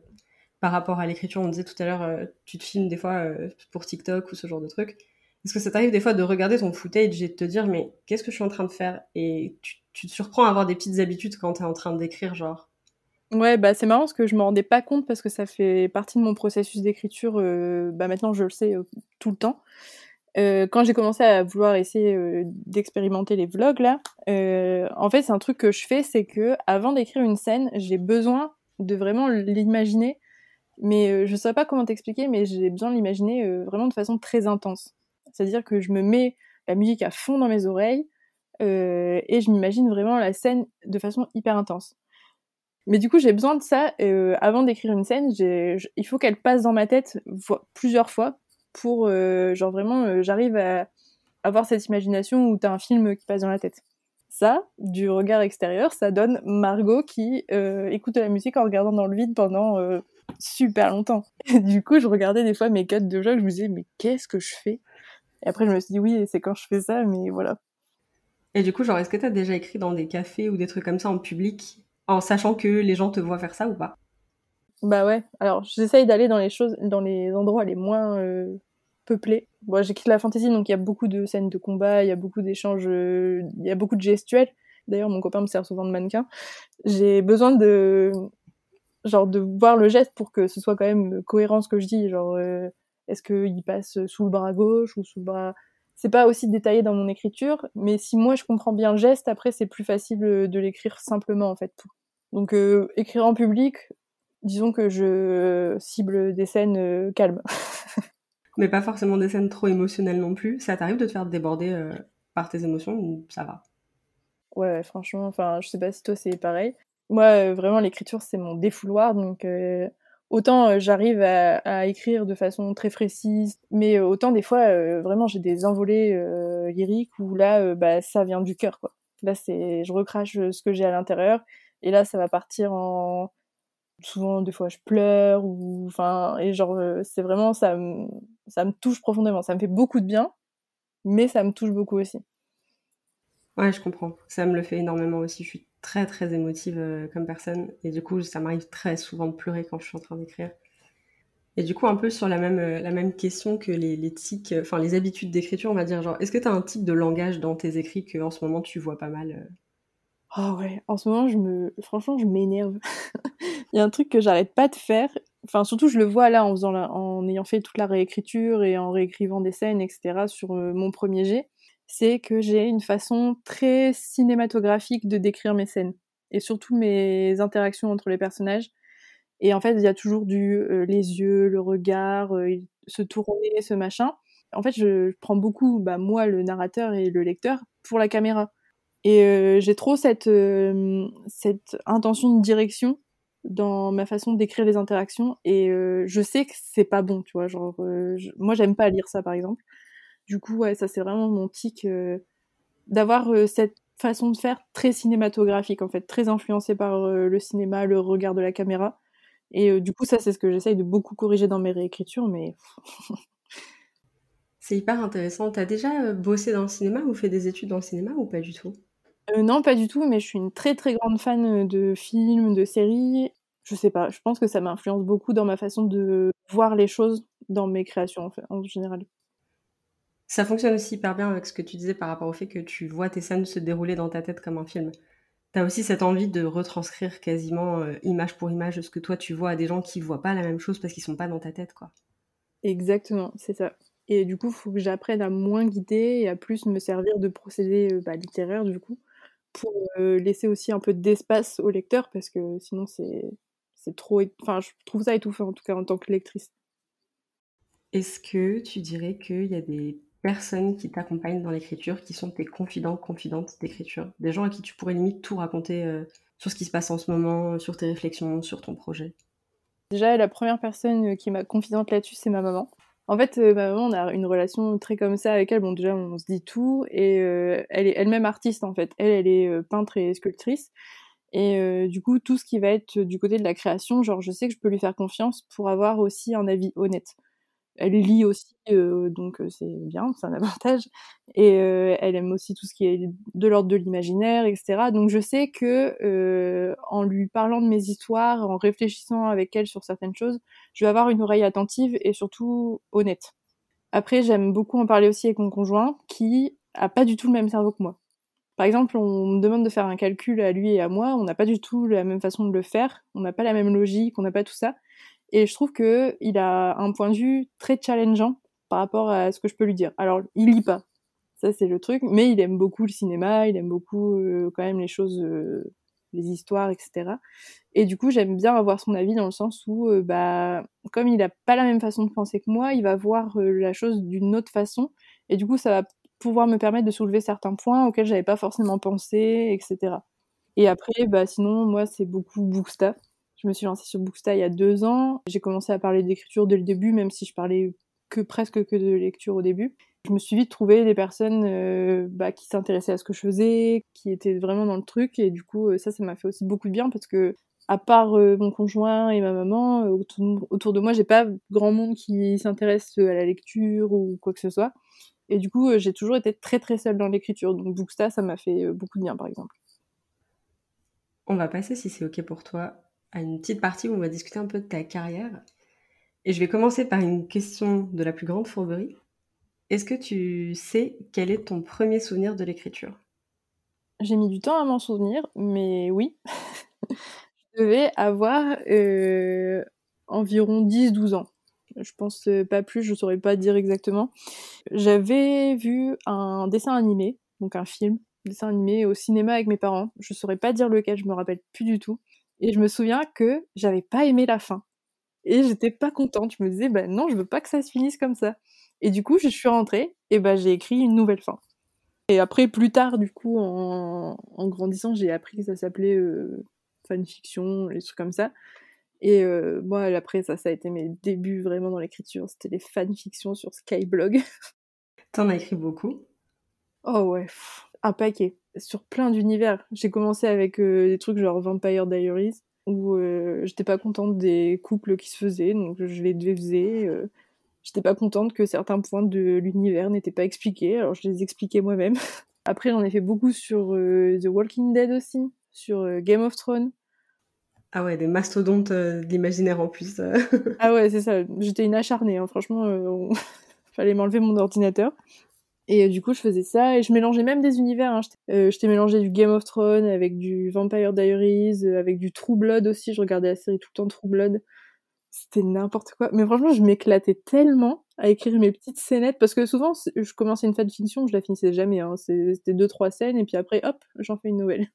par rapport à l'écriture, on disait tout à l'heure, euh, tu te filmes des fois euh, pour TikTok ou ce genre de truc. Est-ce que ça t'arrive des fois de regarder ton footage et de te dire, mais qu'est-ce que je suis en train de faire? Et tu, tu, te surprends à avoir des petites habitudes quand t'es en train d'écrire, genre Ouais, bah c'est marrant parce que je me rendais pas compte parce que ça fait partie de mon processus d'écriture. bah maintenant je le sais tout le temps. Euh, quand j'ai commencé à vouloir essayer euh, d'expérimenter les vlogs là, euh, en fait c'est un truc que je fais, c'est que avant d'écrire une scène, j'ai besoin de vraiment l'imaginer, mais je sais pas comment t'expliquer, mais j'ai besoin de l'imaginer vraiment de façon très intense. C'est-à-dire que je me mets la musique à fond dans mes oreilles, et je m'imagine vraiment la scène de façon hyper intense. Mais du coup, j'ai besoin de ça. Euh, avant d'écrire une scène, il faut qu'elle passe dans ma tête plusieurs fois pour, euh, genre vraiment, euh, j'arrive à avoir cette imagination où t'as un film qui passe dans la tête. Ça, du regard extérieur, ça donne Margot qui écoute la musique en regardant dans le vide pendant super longtemps. Et du coup, je regardais des fois mes cuts de jeu, je me disais, mais qu'est-ce que je fais? Et après, je me suis dit, oui, c'est quand je fais ça, mais voilà. Et du coup, genre, est-ce que t'as déjà écrit dans des cafés ou des trucs comme ça en public en sachant que les gens te voient faire ça ou pas? Bah ouais. Alors j'essaye d'aller dans les choses, dans les endroits les moins euh, peuplés. Bon, j'écris la fantasy, donc il y a beaucoup de scènes de combat, il y a beaucoup d'échanges, euh, il y a beaucoup de gestuels. D'ailleurs, mon copain me sert souvent de mannequin. J'ai besoin de genre de voir le geste pour que ce soit quand même cohérent ce que je dis. Genre, euh, est-ce qu'il passe sous le bras gauche ou sous le bras c'est pas aussi détaillé dans mon écriture, mais si moi je comprends bien le geste, après c'est plus facile de l'écrire simplement en fait. Donc euh, écrire en public, disons que je cible des scènes euh, calmes. mais pas forcément des scènes trop émotionnelles non plus. Ça t'arrive de te faire déborder euh, par tes émotions ou ça va? Ouais, franchement, enfin je sais pas si toi c'est pareil. Moi vraiment l'écriture c'est mon défouloir, donc autant euh, j'arrive à, écrire de façon très précise, mais euh, autant des fois euh, vraiment j'ai des envolées lyriques où là bah ça vient du cœur quoi. Là c'est je recrache ce que j'ai à l'intérieur et là ça va partir en souvent des fois je pleure ou enfin et genre c'est vraiment ça me ça me touche profondément, ça me fait beaucoup de bien mais ça me touche beaucoup aussi. Ouais, je comprends. Ça me le fait énormément aussi. Très très émotive euh, comme personne et du coup ça m'arrive très souvent de pleurer quand je suis en train d'écrire. Et du coup un peu sur la même, euh, la même question que les, tics, enfin les habitudes d'écriture on va dire genre est-ce que tu as un type de langage dans tes écrits que en ce moment tu vois pas mal? Oh ouais, en ce moment je me, franchement je m'énerve. Il y a un truc que j'arrête pas de faire. Enfin surtout je le vois là en faisant en ayant fait toute la réécriture et en réécrivant des scènes etc sur mon premier jet c'est que j'ai une façon très cinématographique de décrire mes scènes et surtout mes interactions entre les personnages. Et en fait, il y a toujours du euh, les yeux, le regard, euh, se tourner, ce machin. En fait, je prends beaucoup, bah, moi, le narrateur et le lecteur, pour la caméra. Et euh, j'ai trop cette, cette intention de direction dans ma façon d'écrire les interactions. Et je sais que c'est pas bon, tu vois. Genre, moi, j'aime pas lire ça, par exemple. Du coup, ouais, ça c'est vraiment mon tic euh, d'avoir euh, cette façon de faire très cinématographique en fait, très influencée par euh, le cinéma, le regard de la caméra. Et du coup, ça c'est ce que j'essaye de beaucoup corriger dans mes réécritures, mais c'est hyper intéressant. T'as déjà bossé dans le cinéma ou fait des études dans le cinéma ou pas du tout? Non, pas du tout, mais je suis une très très grande fan de films, de séries. Je sais pas, je pense que ça m'influence beaucoup dans ma façon de voir les choses dans mes créations en, fait, en général. Ça fonctionne aussi hyper bien avec ce que tu disais par rapport au fait que tu vois tes scènes se dérouler dans ta tête comme un film. T'as aussi cette envie de retranscrire quasiment euh, image pour image ce que toi tu vois à des gens qui voient pas la même chose parce qu'ils sont pas dans ta tête, quoi. Exactement, c'est ça. Et du coup, il faut que j'apprenne à moins guider et à plus me servir de procédés euh, bah, littéraires, du coup, pour euh, laisser aussi un peu d'espace au lecteur parce que sinon c'est c'est trop. Enfin, je trouve ça étouffant en tout cas en tant que lectrice. Est-ce que tu dirais qu'il y a des personnes qui t'accompagnent dans l'écriture, qui sont tes confidents, confidentes d'écriture. Des gens à qui tu pourrais limite tout raconter euh, sur ce qui se passe en ce moment, sur tes réflexions, sur ton projet. Déjà, la première personne qui m'a confidente là-dessus, c'est ma maman. En fait, euh, ma maman, on a une relation très comme ça avec elle. Bon, déjà, on se dit tout. Et euh, elle est elle-même artiste, en fait. Elle, elle est peintre et sculptrice. Et du coup, tout ce qui va être du côté de la création, genre, je sais que je peux lui faire confiance pour avoir aussi un avis honnête elle lit aussi, donc c'est bien, c'est un avantage. Et elle aime aussi tout ce qui est de l'ordre de l'imaginaire, etc. Donc je sais que en lui parlant de mes histoires, en réfléchissant avec elle sur certaines choses, je vais avoir une oreille attentive et surtout honnête. Après, j'aime beaucoup en parler aussi avec mon conjoint, qui a pas du tout le même cerveau que moi. Par exemple, on me demande de faire un calcul à lui et à moi, on n'a pas du tout la même façon de le faire, on n'a pas la même logique, on n'a pas tout ça. Et je trouve que il a un point de vue très challengeant par rapport à ce que je peux lui dire. Alors, il lit pas, ça c'est le truc, mais il aime beaucoup le cinéma, il aime beaucoup euh, quand même les choses, euh, les histoires, etc. Et du coup, j'aime bien avoir son avis dans le sens où, euh, bah, comme il a pas la même façon de penser que moi, il va voir la chose d'une autre façon, et du coup, ça va pouvoir me permettre de soulever certains points auxquels j'avais pas forcément pensé, etc. Et après, bah, sinon, moi, c'est beaucoup Booksta. Je me suis lancée sur Booksta il y a deux ans. J'ai commencé à parler d'écriture dès le début, même si je parlais que presque que de lecture au début. Je me suis vite trouvé des personnes euh, bah, qui s'intéressaient à ce que je faisais, qui étaient vraiment dans le truc, et du coup, euh, ça, ça m'a fait aussi beaucoup de bien parce que à part euh, mon conjoint et ma maman, autour, de moi, j'ai pas grand monde qui s'intéresse à la lecture ou quoi que ce soit. Et du coup, j'ai toujours été très très seule dans l'écriture. Donc Booksta, ça m'a fait beaucoup de bien, par exemple. On va passer, si c'est OK pour toi, à une petite partie où on va discuter un peu de ta carrière. Et je vais commencer par une question de la plus grande fourberie. Est-ce que tu sais quel est ton premier souvenir de l'écriture? J'ai mis du temps à m'en souvenir, mais oui. je devais avoir euh, environ 10-12 ans. Je pense euh, pas plus, je saurais pas dire exactement. J'avais vu un dessin animé, donc un film, dessin animé au cinéma avec mes parents. Je saurais pas dire lequel, je me rappelle plus du tout. Et je me souviens que j'avais pas aimé la fin. Et j'étais pas contente. Je me disais, bah non, je veux pas que ça se finisse comme ça. Et du coup, je suis rentrée et bah j'ai écrit une nouvelle fin. Et après, plus tard, du coup, en, grandissant, j'ai appris que ça s'appelait euh, fanfiction, les trucs comme ça. Et euh, moi, après, ça, ça a été mes débuts vraiment dans l'écriture. C'était les fanfictions sur Skyblog. T'en as écrit beaucoup? Oh ouais, un paquet. Sur plein d'univers. J'ai commencé avec euh, des trucs genre Vampire Diaries où euh, j'étais pas contente des couples qui se faisaient, donc je les défaisais. Euh, j'étais pas contente que certains points de l'univers n'étaient pas expliqués, alors je les expliquais moi-même. Après, j'en ai fait beaucoup sur euh, The Walking Dead aussi, sur Game of Thrones. Ah ouais, des mastodontes de l'imaginaire en plus. ah ouais, c'est ça. J'étais une acharnée, hein. franchement. Fallait m'enlever mon ordinateur. Et euh, du coup, je faisais ça et je mélangeais même des univers. Hein. Euh, je t'ai mélangé du Game of Thrones avec du Vampire Diaries, euh, avec du True Blood aussi. Je regardais la série tout le temps True Blood. C'était n'importe quoi. Mais franchement, je m'éclatais tellement à écrire mes petites scénettes parce que souvent, je commençais une fanfiction, je la finissais jamais. Hein. C'était deux, trois scènes et puis après, hop, j'en fais une nouvelle.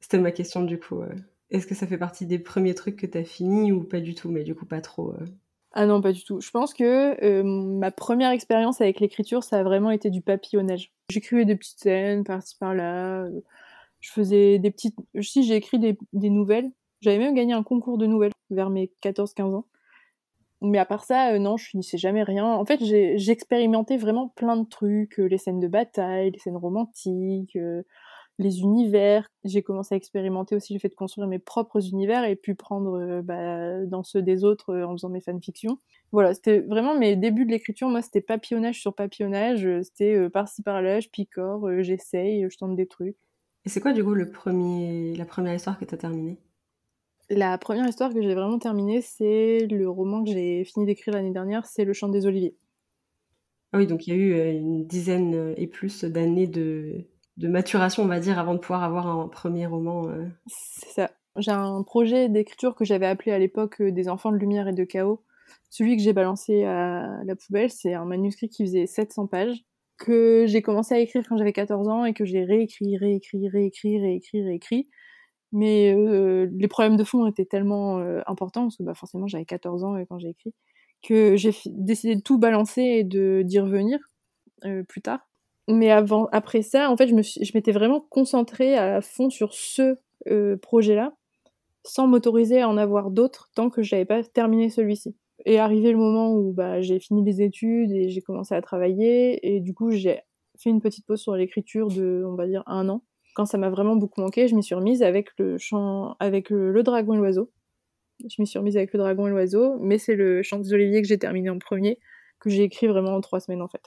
C'était ma question du coup. Est-ce que ça fait partie des premiers trucs que t'as fini ou pas du tout Mais du coup, pas trop. Ah non, pas du tout. Je pense que euh, ma première expérience avec l'écriture, ça a vraiment été du papillonnage. J'écrivais des petites scènes par-ci par-là. Euh, je faisais des petites. Si j'ai écrit des, nouvelles, j'avais même gagné un concours de nouvelles vers mes 14-15 ans. Mais à part ça, euh, non, je finissais jamais rien. En fait, j'expérimentais vraiment plein de trucs, les scènes de bataille, les scènes romantiques, les univers. J'ai commencé à expérimenter aussi le fait de construire mes propres univers et puis prendre euh, bah, dans ceux des autres euh, en faisant mes fanfictions. Voilà, c'était vraiment mes débuts de l'écriture. Moi, c'était papillonnage sur papillonnage. C'était euh, par-ci par-là, je picore, j'essaye, je tente des trucs. Et c'est quoi du coup le premier, la première histoire que tu as terminée? La première histoire que j'ai vraiment terminée, c'est le roman que j'ai fini d'écrire l'année dernière, c'est Le Chant des Oliviers. Ah oui, donc il y a eu une dizaine et plus d'années de, de maturation, on va dire, avant de pouvoir avoir un premier roman. Euh. C'est ça. J'ai un projet d'écriture que j'avais appelé à l'époque euh, Des enfants de lumière et de chaos. Celui que j'ai balancé à la poubelle, c'est un manuscrit qui faisait 700 pages, que j'ai commencé à écrire quand j'avais 14 ans et que j'ai réécrit, réécrit, réécrit, réécrit, réécrit. Mais euh, les problèmes de fond étaient tellement importants, parce que bah, forcément j'avais 14 ans quand j'ai écrit, que j'ai décidé de tout balancer et de d'y revenir plus tard mais avant, après ça, en fait, je m'étais vraiment concentrée à fond sur ce euh, projet-là, sans m'autoriser à en avoir d'autres tant que je n'avais pas terminé celui-ci. Et arrivé le moment où bah, j'ai fini les études et j'ai commencé à travailler, et du coup j'ai fait une petite pause sur l'écriture de, on va dire, un an. Quand ça m'a vraiment beaucoup manqué, je m'y suis remise avec le chant, avec le, dragon et l'oiseau. Je m'y suis remise avec le dragon et l'oiseau, mais c'est le chant des oliviers que j'ai terminé en premier, que j'ai écrit vraiment en trois semaines en fait.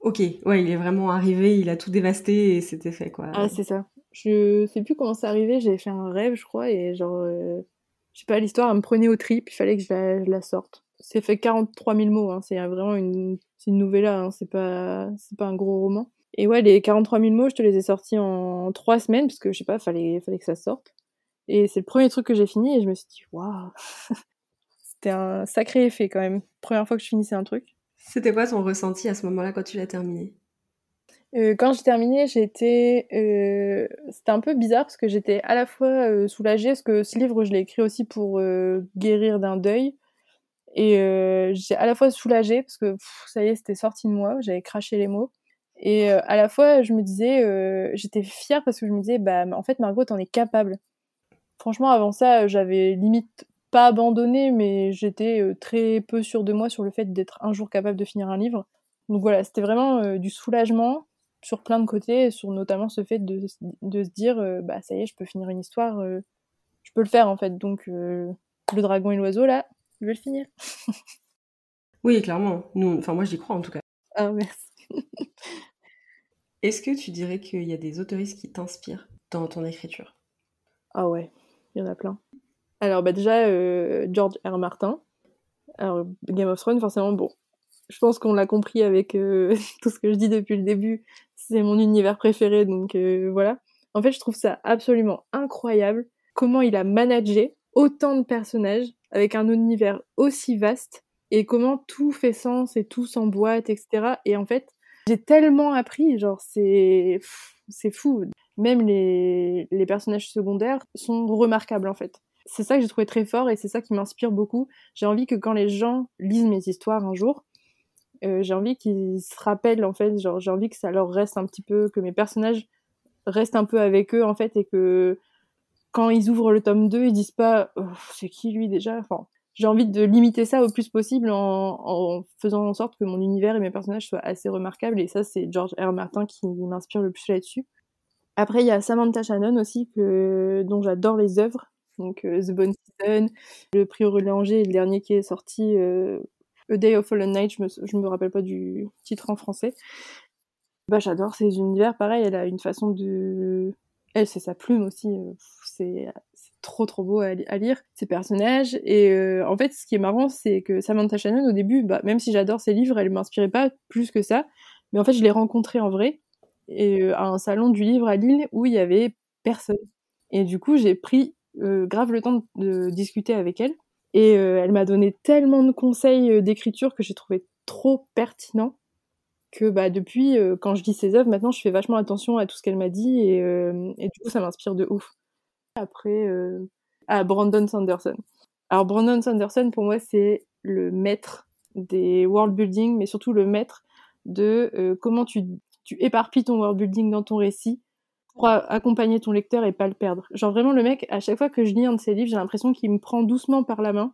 Ok, ouais, il est vraiment arrivé, il a tout dévasté et c'était fait, quoi. Ah, c'est ça. Je sais plus comment c'est arrivé, j'avais fait un rêve, je crois, et genre, euh, je sais pas, l'histoire, elle me prenait au trip, il fallait que je la, sorte. C'est fait 43 000 mots, hein, c'est vraiment une, une novella, hein, c'est pas, pas un gros roman. Et ouais, les 43 000 mots, je te les ai sortis en trois semaines, parce que je sais pas, fallait, fallait que ça sorte. Et c'est le premier truc que j'ai fini, et je me suis dit, waouh! C'était un sacré effet quand même. Première fois que je finissais un truc. C'était quoi ton ressenti à ce moment-là quand tu l'as terminé? Euh, quand j'ai terminé, j'étais, euh, c'était un peu bizarre parce que j'étais à la fois euh, soulagée parce que ce livre, je l'ai écrit aussi pour guérir d'un deuil, et j'étais à la fois soulagée parce que ça y est, c'était sorti de moi, j'avais craché les mots, Et à la fois, je me disais, j'étais fière parce que je me disais, bah, en fait, Margot, t'en es capable. Franchement, avant ça, j'avais limite pas abandonné, mais j'étais très peu sûre de moi sur le fait d'être un jour capable de finir un livre. Donc voilà, c'était vraiment du soulagement sur plein de côtés, sur notamment ce fait de, de se dire, bah ça y est, je peux finir une histoire, je peux le faire en fait. Donc le dragon et l'oiseau, là, je vais le finir. oui, clairement. Nous, enfin moi j'y crois en tout cas. Ah merci. Est-ce que tu dirais qu'il y a des autoristes qui t'inspirent dans ton écriture? Ah ouais, il y en a plein. Alors bah déjà euh, George R. Martin. Alors Game of Thrones forcément bon. Je pense qu'on l'a compris avec euh, tout ce que je dis depuis le début. C'est mon univers préféré donc euh, voilà. En fait je trouve ça absolument incroyable comment il a managé autant de personnages avec un univers aussi vaste et comment tout fait sens et tout s'emboîte etc. Et en fait j'ai tellement appris genre c'est c'est fou. Même les, les personnages secondaires sont remarquables en fait c'est ça que j'ai trouvé très fort et c'est ça qui m'inspire beaucoup. J'ai envie que quand les gens lisent mes histoires un jour, euh, j'ai envie qu'ils se rappellent en fait, genre j'ai envie que ça leur reste un petit peu, que mes personnages restent un peu avec eux en fait et que quand ils ouvrent le tome 2, ils disent pas oh, c'est qui lui déjà? J'ai envie de limiter ça au plus possible en, en, faisant en sorte que mon univers et mes personnages soient assez remarquables et ça c'est George R. Martin qui m'inspire le plus là-dessus. Après il y a Samantha Shannon aussi que dont j'adore les œuvres donc euh, The Bone Season, le prix Aurélien Angers, le dernier qui est sorti, euh, A Day of Fallen Night, je me, je me rappelle pas du titre en français. Bah j'adore ces univers, pareil, elle a une façon de... Elle, c'est sa plume aussi, euh, c'est trop trop beau à, lire ces personnages. Et en fait ce qui est marrant c'est que Samantha Shannon au début bah, même si j'adore ses livres elle m'inspirait pas plus que ça. Mais en fait je l'ai rencontrée en vrai et à un salon du livre à Lille où il y avait personne. Et du coup j'ai pris grave le temps de, discuter avec elle. Et euh, elle m'a donné tellement de conseils euh, d'écriture que j'ai trouvé trop pertinent que bah, depuis, quand je lis ses œuvres, maintenant je fais vachement attention à tout ce qu'elle m'a dit et, et, du coup ça m'inspire de ouf. Après, à Brandon Sanderson. Alors Brandon Sanderson, pour moi, c'est le maître des world building, mais surtout le maître de comment tu, tu éparpilles ton world building dans ton récit accompagner ton lecteur et pas le perdre. Genre vraiment le mec, à chaque fois que je lis un de ses livres, j'ai l'impression qu'il me prend doucement par la main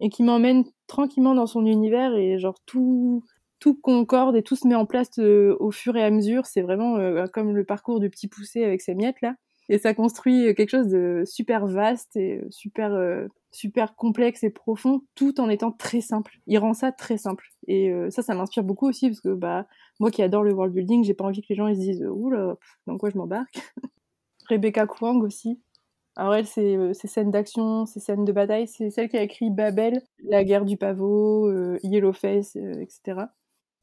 et qu'il m'emmène tranquillement dans son univers et genre tout tout concorde et tout se met en place euh, au fur et à mesure. C'est vraiment euh, comme le parcours du petit poussé avec ses miettes là. Et ça construit quelque chose de super vaste et super euh, super complexe et profond, tout en étant très simple. Il rend ça très simple. Et ça, ça m'inspire beaucoup aussi parce que bah moi qui adore le world building, j'ai pas envie que les gens ils se disent oula, dans quoi je m'embarque? Rebecca Kwang aussi. Alors elle, c'est euh, ses scènes d'action, ses scènes de bataille, c'est celle qui a écrit Babel, La guerre du pavot, euh, Yellowface, euh, etc.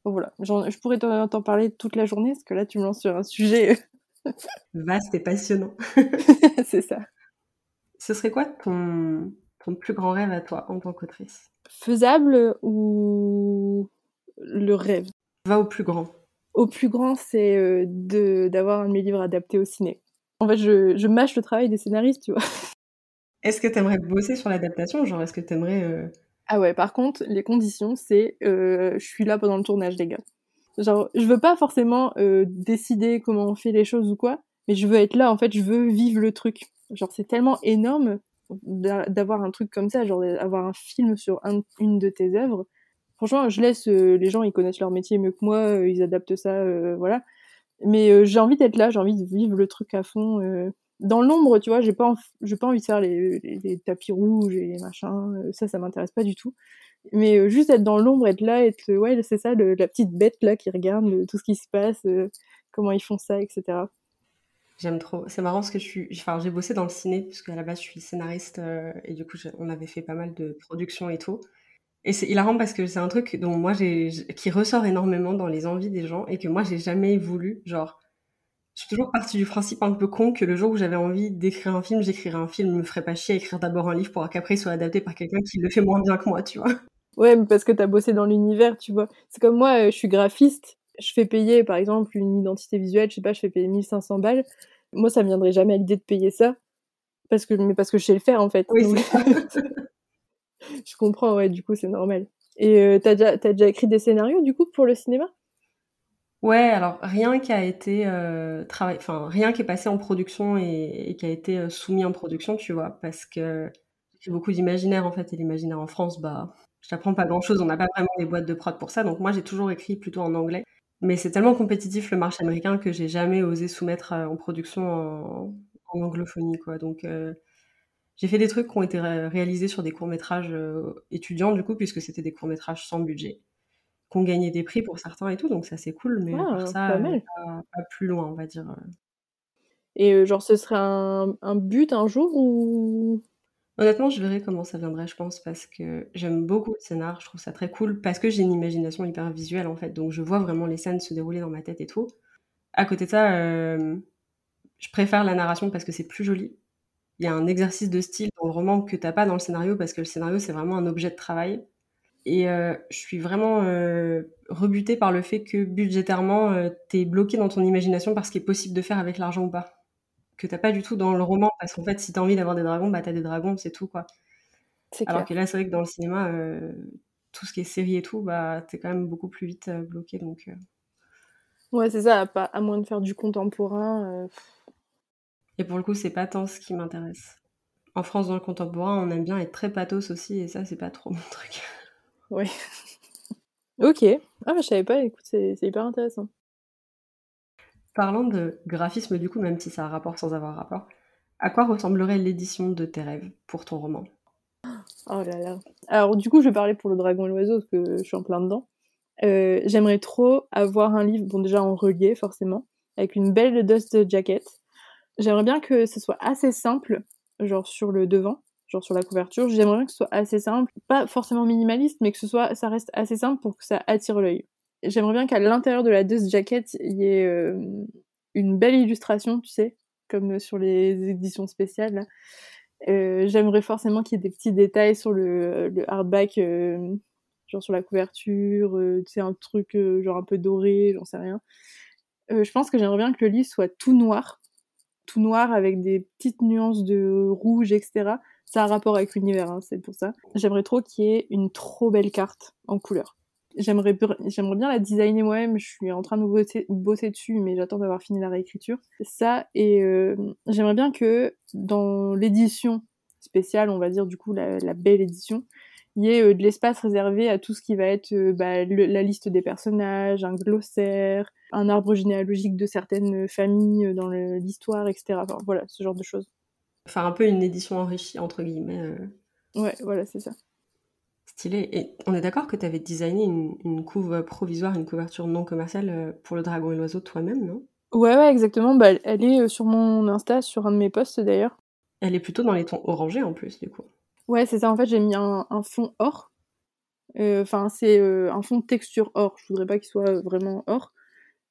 Bon, voilà, je pourrais t'en parler toute la journée, parce que là tu me lances sur un sujet vaste et passionnant. c'est ça. Ce serait quoi ton, ton plus grand rêve à toi en tant qu'autrice? Faisable ou le rêve? Va au plus grand. Au plus grand, c'est euh, de d'avoir un de mes livres adapté au ciné. En fait, je, je mâche le travail des scénaristes, tu vois. Est-ce que tu aimerais bosser sur l'adaptation? Genre, est-ce que tu aimerais... Euh, ah ouais, par contre, les conditions, c'est euh, je suis là pendant le tournage, les gars. Genre, je veux pas forcément décider comment on fait les choses ou quoi, mais je veux être là, en fait, je veux vivre le truc. Genre, c'est tellement énorme d'avoir un truc comme ça, genre d'avoir un film sur une de tes œuvres franchement, je laisse euh, les gens, ils connaissent leur métier mieux que moi, euh, ils adaptent ça, euh, voilà. Mais j'ai envie d'être là, j'ai envie de vivre le truc à fond. Dans l'ombre, tu vois, j'ai pas, j'ai pas envie de faire les, les, tapis rouges et les machins. ça, ça m'intéresse pas du tout. Mais juste être dans l'ombre, être là, être, ouais, c'est ça, la petite bête là qui regarde tout ce qui se passe, comment ils font ça, etc. J'aime trop. C'est marrant parce que je suis, j'ai bossé dans le ciné puisque à la base je suis scénariste et du coup on avait fait pas mal de productions et tout. Et c'est hilarant parce que c'est un truc dont moi j'ai qui ressort énormément dans les envies des gens et que moi j'ai jamais voulu. Genre, je suis toujours partie du principe un peu con que le jour où j'avais envie d'écrire un film, j'écrirais un film, me ferait pas chier à écrire d'abord un livre pour qu'après il soit adapté par quelqu'un qui le fait moins bien que moi, tu vois. Ouais, mais parce que t'as bossé dans l'univers, tu vois. C'est comme moi, euh, je suis graphiste, je fais payer par exemple une identité visuelle, je sais pas, je fais payer 1500 balles. Moi, ça me viendrait jamais à l'idée de payer ça parce que mais parce que je sais le faire en fait. Oui, je comprends, ouais, du coup, c'est normal. Et euh, t'as déjà, as déjà écrit des scénarios, du coup, pour le cinéma? Ouais, alors rien qui a été euh, travail, enfin rien qui est passé en production et, qui a été euh, soumis en production, tu vois, parce que j'ai beaucoup d'imaginaire en fait, et l'imaginaire en France, bah, je t'apprends pas grand-chose, on n'a pas vraiment des boîtes de prod pour ça, donc moi j'ai toujours écrit plutôt en anglais. Mais c'est tellement compétitif le marché américain que j'ai jamais osé soumettre euh, en production en, anglophonie, quoi. Donc j'ai fait des trucs qui ont été réalisés sur des courts-métrages étudiants, du coup, puisque c'était des courts-métrages sans budget qu'on gagnait des prix pour certains et tout, donc ça c'est cool, mais ah, ça, pas, pas, plus loin, on va dire. Euh. Et euh, genre, ce serait un, un, but un jour ou Honnêtement, je verrai comment ça viendrait, je pense, parce que j'aime beaucoup le scénar, je trouve ça très cool, parce que j'ai une imagination hyper visuelle en fait, donc je vois vraiment les scènes se dérouler dans ma tête et tout. À côté de ça, euh, je préfère la narration parce que c'est plus joli. Il y a un exercice de style dans le roman que t'as pas dans le scénario, parce que le scénario c'est vraiment un objet de travail. Et euh, je suis vraiment euh, rebutée par le fait que budgétairement, t'es bloqué dans ton imagination par ce qui est possible de faire avec l'argent ou pas. Que t'as pas du tout dans le roman, parce qu'en fait, si t'as envie d'avoir des dragons, bah t'as des dragons, c'est tout, quoi. Alors que là, c'est vrai que dans le cinéma, euh, tout ce qui est série et tout, bah t'es quand même beaucoup plus vite euh, bloqué, donc... Ouais, c'est ça, à, à moins de faire du contemporain... Et pour le coup, c'est pas tant ce qui m'intéresse. En France, dans le contemporain, on aime bien être très pathos aussi, et ça, c'est pas trop mon truc. Oui. ok. Ah, mais je savais pas, écoute, c'est hyper intéressant. Parlant de graphisme, du coup, même si ça a rapport sans avoir rapport, à quoi ressemblerait l'édition de tes rêves pour ton roman? Oh là là. Alors, du coup, je vais parler pour le dragon et l'oiseau, parce que je suis en plein dedans. Euh, j'aimerais trop avoir un livre, bon, déjà en relié, forcément, avec une belle dust jacket. J'aimerais bien que ce soit assez simple, genre sur le devant, genre sur la couverture. J'aimerais bien que ce soit assez simple, pas forcément minimaliste, mais que ce soit, ça reste assez simple pour que ça attire l'œil. J'aimerais bien qu'à l'intérieur de la dust jacket, il y ait euh, une belle illustration, tu sais, comme sur les éditions spéciales. Euh, j'aimerais forcément qu'il y ait des petits détails sur le, hardback, euh, genre sur la couverture, tu sais, un truc genre un peu doré, j'en sais rien. je pense que j'aimerais bien que le livre soit tout noir, tout noir avec des petites nuances de rouge, etc ça a rapport avec l'univers, hein, c'est pour ça. J'aimerais trop qu'il y ait une trop belle carte en couleur. J'aimerais, j'aimerais bien la designer moi-même, je suis en train de bosser, bosser dessus, mais j'attends d'avoir fini la réécriture. Ça, et euh, j'aimerais bien que dans l'édition spéciale, on va dire du coup la, belle édition, il y ait euh, de l'espace réservé à tout ce qui va être euh, bah, la liste des personnages, un glossaire, un arbre généalogique de certaines familles dans l'histoire, etc. Enfin, voilà, ce genre de choses. Enfin, un peu une édition enrichie, entre guillemets. Ouais, voilà, c'est ça. Stylé. Et on est d'accord que tu avais designé une, une, couve provisoire, une couverture non commerciale euh, pour le dragon et l'oiseau toi-même, non? Ouais, ouais, exactement. Bah, elle est euh, sur mon Insta, sur un de mes posts d'ailleurs. Elle est plutôt dans les tons orangés en plus, du coup. Ouais, c'est ça. En fait, j'ai mis un, fond or. Enfin, c'est un fond de texture or. Je voudrais pas qu'il soit vraiment or,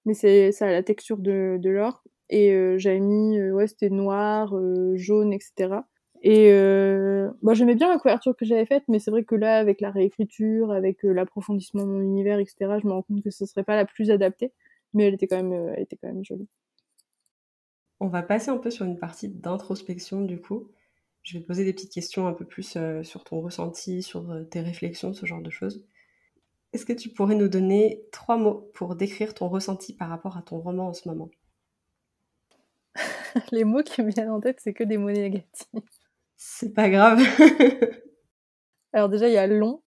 mais c'est ça a la texture de, de l'or. Et euh, j'avais mis, euh, ouais, c'était noir, euh, jaune, etc. Et euh, j'aimais bien la couverture que j'avais faite, mais c'est vrai que là, avec la réécriture, avec l'approfondissement de mon univers, etc., je me rends compte que ce serait pas la plus adaptée, mais elle était quand même, elle était quand même jolie. On va passer un peu sur une partie d'introspection du coup. Je vais te poser des petites questions un peu plus sur ton ressenti, sur tes réflexions, ce genre de choses. Est-ce que tu pourrais nous donner trois mots pour décrire ton ressenti par rapport à ton roman en ce moment? Les mots qui me viennent en tête, c'est que des mots négatifs. C'est pas grave. Alors déjà, il y a long.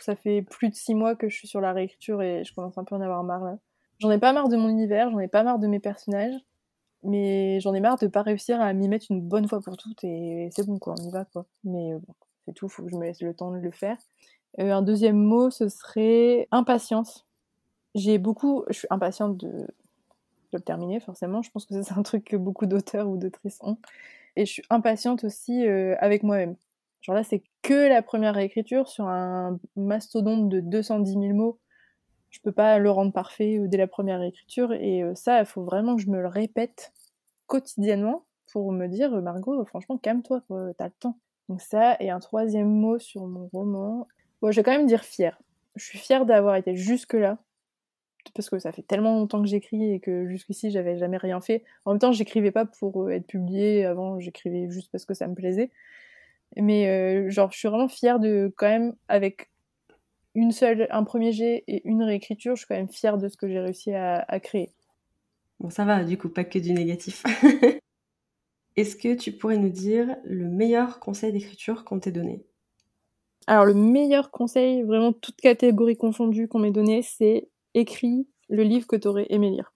Ça fait plus de six mois que je suis sur la réécriture et je commence un peu à en avoir marre là. J'en ai pas marre de mon univers, j'en ai pas marre de mes personnages, mais j'en ai marre de pas réussir à m'y mettre une bonne fois pour toutes et c'est bon quoi, on y va quoi. Mais euh, bon, c'est tout, faut que je me laisse le temps de le faire. Euh, un deuxième mot, ce serait impatience. J'ai beaucoup, je suis impatiente de le terminer forcément. Je pense que c'est un truc que beaucoup d'auteurs ou d'autrices ont. Et je suis impatiente aussi euh, avec moi-même. Genre là, c'est que la première réécriture sur un mastodonte de 210 000 mots. Je peux pas le rendre parfait euh, dès la première réécriture. Et euh, ça, il faut vraiment que je me le répète quotidiennement pour me dire, Margot, franchement, calme-toi, t'as le temps. Donc ça, et un troisième mot sur mon roman. Bon, je vais quand même dire fier. Je suis fière d'avoir été jusque-là parce que ça fait tellement longtemps que j'écris et que jusqu'ici j'avais jamais rien fait. En même temps, j'écrivais pas pour euh, être publié avant, j'écrivais juste parce que ça me plaisait. Mais euh, genre, je suis vraiment fière de quand même avec une seule, un premier jet et une réécriture, je suis quand même fière de ce que j'ai réussi à, créer. Bon, ça va, du coup, pas que du négatif. Est-ce que tu pourrais nous dire le meilleur conseil d'écriture qu'on t'ait donné? Alors, le meilleur conseil, vraiment toute catégorie confondue qu'on m'ait donné, c'est écris le livre que tu aurais aimé lire.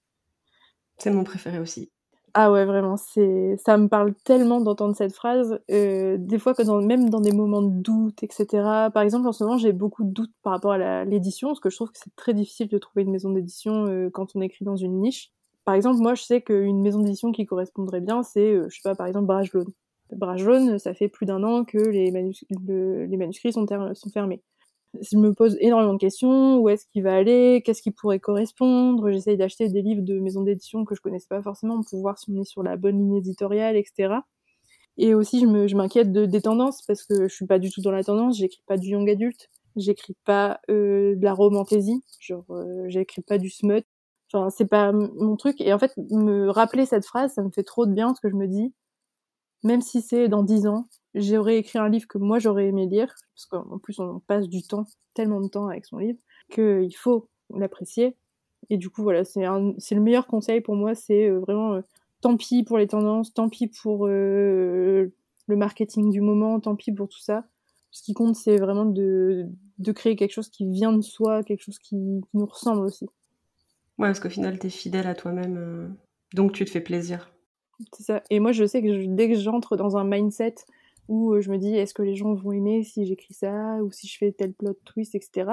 C'est mon préféré aussi. Ah ouais, vraiment, c'est ça me parle tellement d'entendre cette phrase. Euh, des fois, que dans, même dans des moments de doute, etc. Par exemple, en ce moment, j'ai beaucoup de doutes par rapport à l'édition, parce que je trouve que c'est très difficile de trouver une maison d'édition euh, quand on écrit dans une niche. Par exemple, moi, je sais qu'une maison d'édition qui correspondrait bien, c'est, euh, je sais pas, par exemple, Barrage Jaune. Barrage Jaune, ça fait plus d'un an que les, les manuscrits sont, sont fermés je me pose énormément de questions. Où est-ce qu'il va aller Qu'est-ce qui pourrait correspondre J'essaye d'acheter des livres de maisons d'édition que je connaissais pas forcément pour voir si on est sur la bonne ligne éditoriale, etc. Et aussi, je m'inquiète de, des tendances parce que je suis pas du tout dans la tendance. J'écris pas du young adulte. J'écris pas euh, de la romantaisie. Genre, euh, j'écris pas du smut. Enfin, c'est pas mon truc. Et en fait, me rappeler cette phrase, ça me fait trop de bien parce que je me dis, même si c'est dans dix ans, j'aurais écrit un livre que moi j'aurais aimé lire, parce qu'en plus on passe du temps, tellement de temps avec son livre, qu'il faut l'apprécier. Et du coup, voilà, c'est le meilleur conseil pour moi, c'est euh, vraiment euh, tant pis pour les tendances, tant pis pour euh, le marketing du moment, tant pis pour tout ça. Ce qui compte, c'est vraiment de, de, créer quelque chose qui vient de soi, quelque chose qui, nous ressemble aussi. Ouais, parce qu'au final, tu es fidèle à toi-même, donc tu te fais plaisir. C'est ça. Et moi, je sais que dès que j'entre dans un mindset où euh, je me dis est-ce que les gens vont aimer si j'écris ça ou si je fais tel plot twist, etc.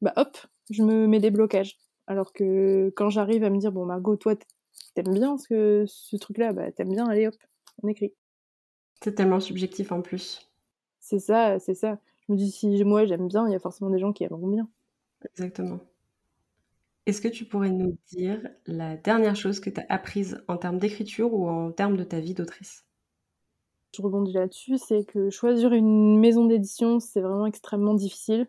Bah hop, je me mets des blocages. Alors que quand j'arrive à me dire bon Margot, toi t'aimes bien ce, ce truc-là, bah t'aimes bien, allez hop, on écrit. C'est tellement subjectif en plus. C'est ça, c'est ça. Je me dis si moi j'aime bien, il y a forcément des gens qui aimeront bien. Exactement. Est-ce que tu pourrais nous dire la dernière chose que tu as apprise en termes d'écriture ou en termes de ta vie d'autrice? Je rebondis là-dessus, c'est que choisir une maison d'édition, c'est vraiment extrêmement difficile.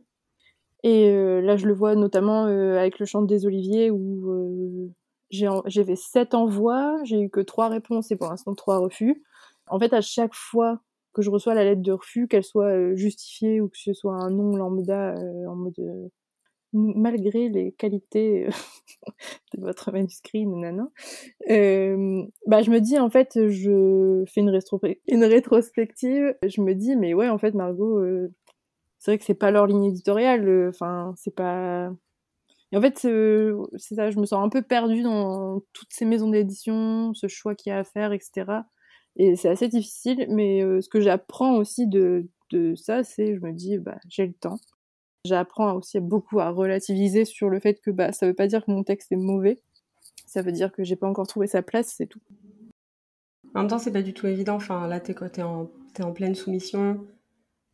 Et euh, là, je le vois notamment euh, avec le chant des Oliviers où euh, j'ai fait sept envois, j'ai eu que trois réponses et pour l'instant trois refus. En fait, à chaque fois que je reçois la lettre de refus, qu'elle soit justifiée ou que ce soit un nom lambda en mode malgré les qualités euh, de votre manuscrit, nanana, euh, bah, je me dis, en fait, je fais une, une rétrospective, je me dis, mais ouais, en fait, Margot, euh, c'est vrai que c'est pas leur ligne éditoriale, enfin, c'est pas... En fait, c'est ça, je me sens un peu perdue dans toutes ces maisons d'édition, ce choix qu'il y a à faire, etc. Et c'est assez difficile, mais ce que j'apprends aussi de, de ça, c'est, je me dis, bah, j'ai le temps, J'apprends aussi beaucoup à relativiser sur le fait que bah, ça veut pas dire que mon texte est mauvais. Ça veut dire que j'ai pas encore trouvé sa place, c'est tout. En même temps, c'est pas du tout évident. Enfin, là, t'es, t'es, en, en pleine soumission.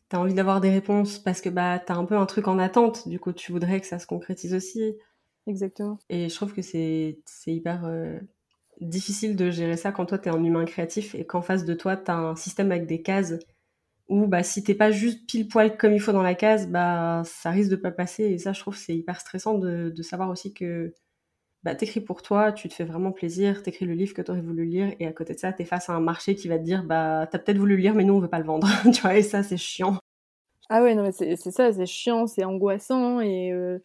T'as envie d'avoir des réponses parce que bah, t'as un peu un truc en attente. Du coup, tu voudrais que ça se concrétise aussi. Exactement. Et je trouve que c'est, c'est hyper euh, difficile de gérer ça quand toi, t'es un humain créatif et qu'en face de toi, t'as un système avec des cases ou bah si t'es pas juste pile poil comme il faut dans la case, bah ça risque de pas passer. Et ça, je trouve, c'est hyper stressant de, savoir aussi que bah t'écris pour toi, tu te fais vraiment plaisir, t'écris le livre que t'aurais voulu lire, et à côté de ça, t'es face à un marché qui va te dire bah t'as peut-être voulu lire, mais nous on veut pas le vendre. tu vois, et ça c'est chiant. Ah ouais, non mais c'est ça, c'est chiant, c'est angoissant et euh...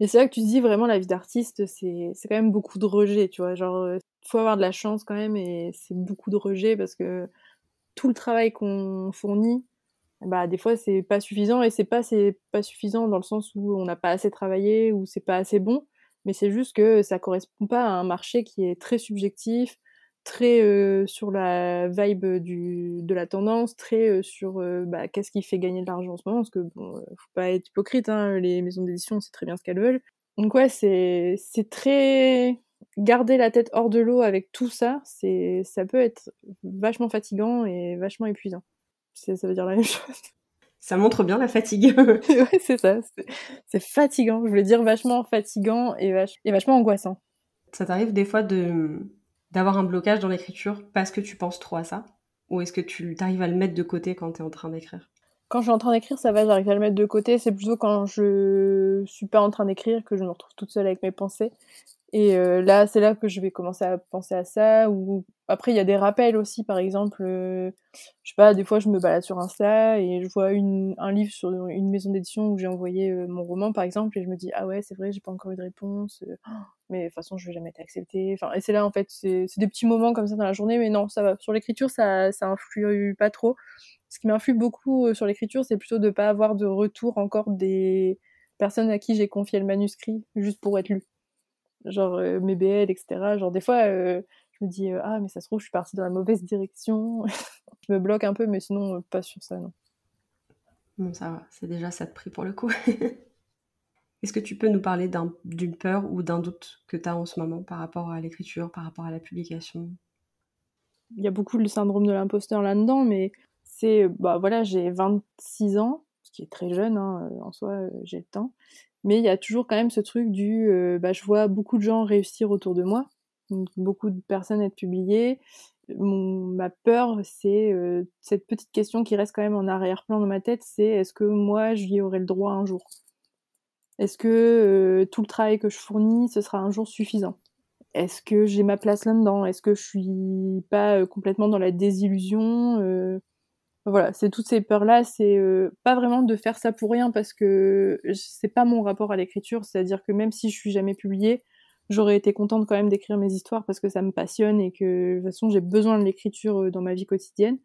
et c'est là que tu te dis vraiment la vie d'artiste, c'est c'est quand même beaucoup de rejet, tu vois, genre euh, faut avoir de la chance quand même et c'est beaucoup de rejet parce que tout le travail qu'on fournit, bah des fois c'est pas suffisant et c'est pas c'est pas suffisant dans le sens où on n'a pas assez travaillé ou c'est pas assez bon, mais c'est juste que ça correspond pas à un marché qui est très subjectif, très euh, sur la vibe du de la tendance, très euh, sur euh, bah, qu'est-ce qui fait gagner de l'argent en ce moment parce que bon faut pas être hypocrite hein, les maisons d'édition c'est très bien ce qu'elles veulent. Donc ouais, c'est c'est très garder la tête hors de l'eau avec tout ça, c'est, ça peut être vachement fatigant et vachement épuisant. Ça veut dire la même chose. Ça montre bien la fatigue. ouais, c'est ça. C'est, fatigant. Je voulais dire vachement fatigant et, et vachement angoissant. Ça t'arrive des fois de, d'avoir un blocage dans l'écriture parce que tu penses trop à ça? Ou est-ce que tu arrives à le mettre de côté quand tu es en train d'écrire? Quand je suis en train d'écrire, ça va, j'arrive à le mettre de côté. C'est plutôt quand je suis pas en train d'écrire que je me retrouve toute seule avec mes pensées. Et euh, là, c'est là que je vais commencer à penser à ça. Ou après, il y a des rappels aussi, par exemple. Euh, je sais pas, des fois, je me balade sur Insta et je vois une, un livre sur une maison d'édition où j'ai envoyé euh, mon roman, par exemple, et je me dis ah ouais, c'est vrai, j'ai pas encore eu de réponse. mais de toute façon, je vais jamais être acceptée. Enfin, et c'est là en fait, c'est des petits moments comme ça dans la journée, mais non, ça va. Sur l'écriture, ça, ça influe pas trop. Ce qui m'influe beaucoup sur l'écriture, c'est plutôt de pas avoir de retour encore des personnes à qui j'ai confié le manuscrit juste pour être lu genre mes BL, etc. Genre des fois, je me dis ah mais ça se trouve je suis partie dans la mauvaise direction. je me bloque un peu, mais sinon pas sur ça non. Bon ça va, c'est déjà ça de prix pour le coup. Est-ce que tu peux nous parler d'une peur ou d'un doute que tu as en ce moment par rapport à l'écriture, par rapport à la publication? Il y a beaucoup le syndrome de l'imposteur là-dedans, mais c'est, bah voilà, j'ai 26 ans, ce qui est très jeune, hein, en soi, j'ai le temps. Mais il y a toujours quand même ce truc du, euh, bah, je vois beaucoup de gens réussir autour de moi, beaucoup de personnes être publiées. Ma peur, c'est euh, cette petite question qui reste quand même en arrière-plan dans ma tête, c'est est-ce que moi, j'y aurai le droit un jour? Est-ce que euh, tout le travail que je fournis, ce sera un jour suffisant? Est-ce que j'ai ma place là-dedans? Est-ce que je suis pas complètement dans la désillusion? Voilà, c'est toutes ces peurs-là, c'est euh, pas vraiment de faire ça pour rien parce que c'est pas mon rapport à l'écriture, c'est-à-dire que même si je suis jamais publiée, j'aurais été contente quand même d'écrire mes histoires parce que ça me passionne et que de toute façon j'ai besoin de l'écriture euh, dans ma vie quotidienne.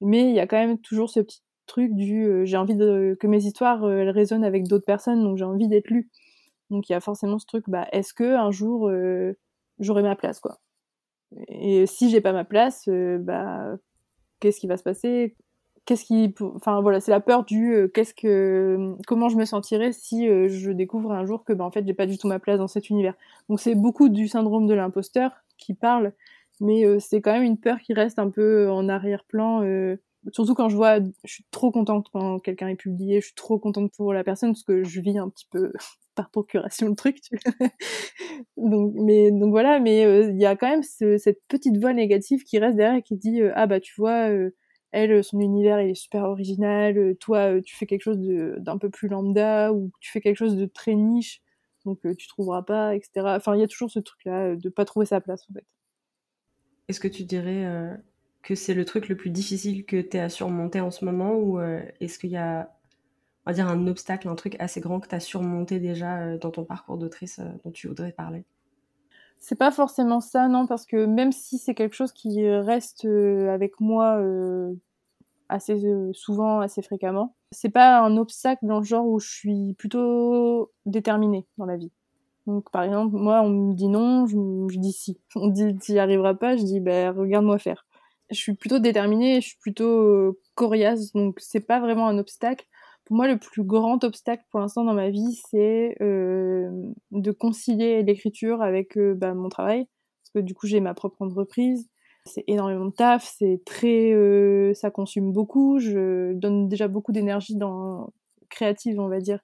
Mais il y a quand même toujours ce petit truc du euh, j'ai envie que mes histoires elles résonnent avec d'autres personnes, donc j'ai envie d'être lue. Donc il y a forcément ce truc, bah est-ce que un jour j'aurai ma place quoi? Et si j'ai pas ma place, bah qu'est-ce qui va se passer? Qu'est-ce qui enfin voilà c'est la peur du euh, qu'est-ce que comment je me sentirais si euh, je découvre un jour que ben en fait j'ai pas du tout ma place dans cet univers. Donc c'est beaucoup du syndrome de l'imposteur qui parle mais euh, c'est quand même une peur qui reste un peu en arrière-plan surtout quand je vois je suis trop contente quand quelqu'un est publié je suis trop contente pour la personne parce que je vis un petit peu par procuration le truc tu donc mais donc voilà mais il y a quand même cette petite voix négative qui reste derrière et qui dit ah bah tu vois elle, son univers, il est super original. Euh, toi, euh, tu fais quelque chose d'un peu plus lambda ou tu fais quelque chose de très niche, donc euh, tu trouveras pas, etc. Enfin, il y a toujours ce truc-là de pas trouver sa place, en fait. Est-ce que tu dirais que c'est le truc le plus difficile que tu as à surmonter en ce moment ou est-ce qu'il y a, on va dire, un obstacle, un truc assez grand que tu as surmonté déjà dans ton parcours d'autrice dont tu voudrais parler? C'est pas forcément ça, non, parce que même si c'est quelque chose qui reste euh, avec moi euh, assez euh, souvent, assez fréquemment, c'est pas un obstacle dans le genre où je suis plutôt déterminée dans la vie. Donc par exemple, moi on me dit non, je, dis si. On me dit tu n'y arriveras pas, je dis ben regarde-moi faire. Je suis plutôt déterminée, je suis plutôt coriace, donc c'est pas vraiment un obstacle pour moi, le plus grand obstacle pour l'instant dans ma vie, c'est euh, de concilier l'écriture avec euh, bah, mon travail. Parce que du coup, j'ai ma propre entreprise. C'est énormément de taf, c'est très, euh, ça consomme beaucoup. Je donne déjà beaucoup d'énergie dans créative, on va dire,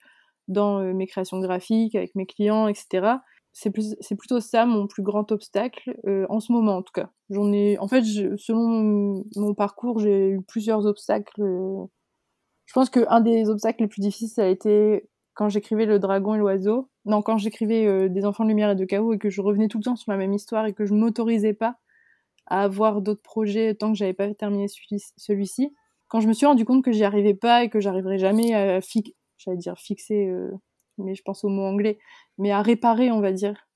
dans mes créations graphiques, avec mes clients, etc. C'est plus, c'est plutôt ça mon plus grand obstacle en ce moment, en tout cas. J'en ai, en fait, selon mon parcours, j'ai eu plusieurs obstacles je pense qu'un des obstacles les plus difficiles, ça a été quand j'écrivais Le Dragon et l'Oiseau. Non, quand j'écrivais euh, Des Enfants de Lumière et de Chaos et que je revenais tout le temps sur la même histoire et que je m'autorisais pas à avoir d'autres projets tant que j'avais pas terminé celui-ci. Quand je me suis rendu compte que j'y arrivais pas et que j'arriverais jamais à fixer, euh, mais je pense au mot anglais, mais à réparer, on va dire,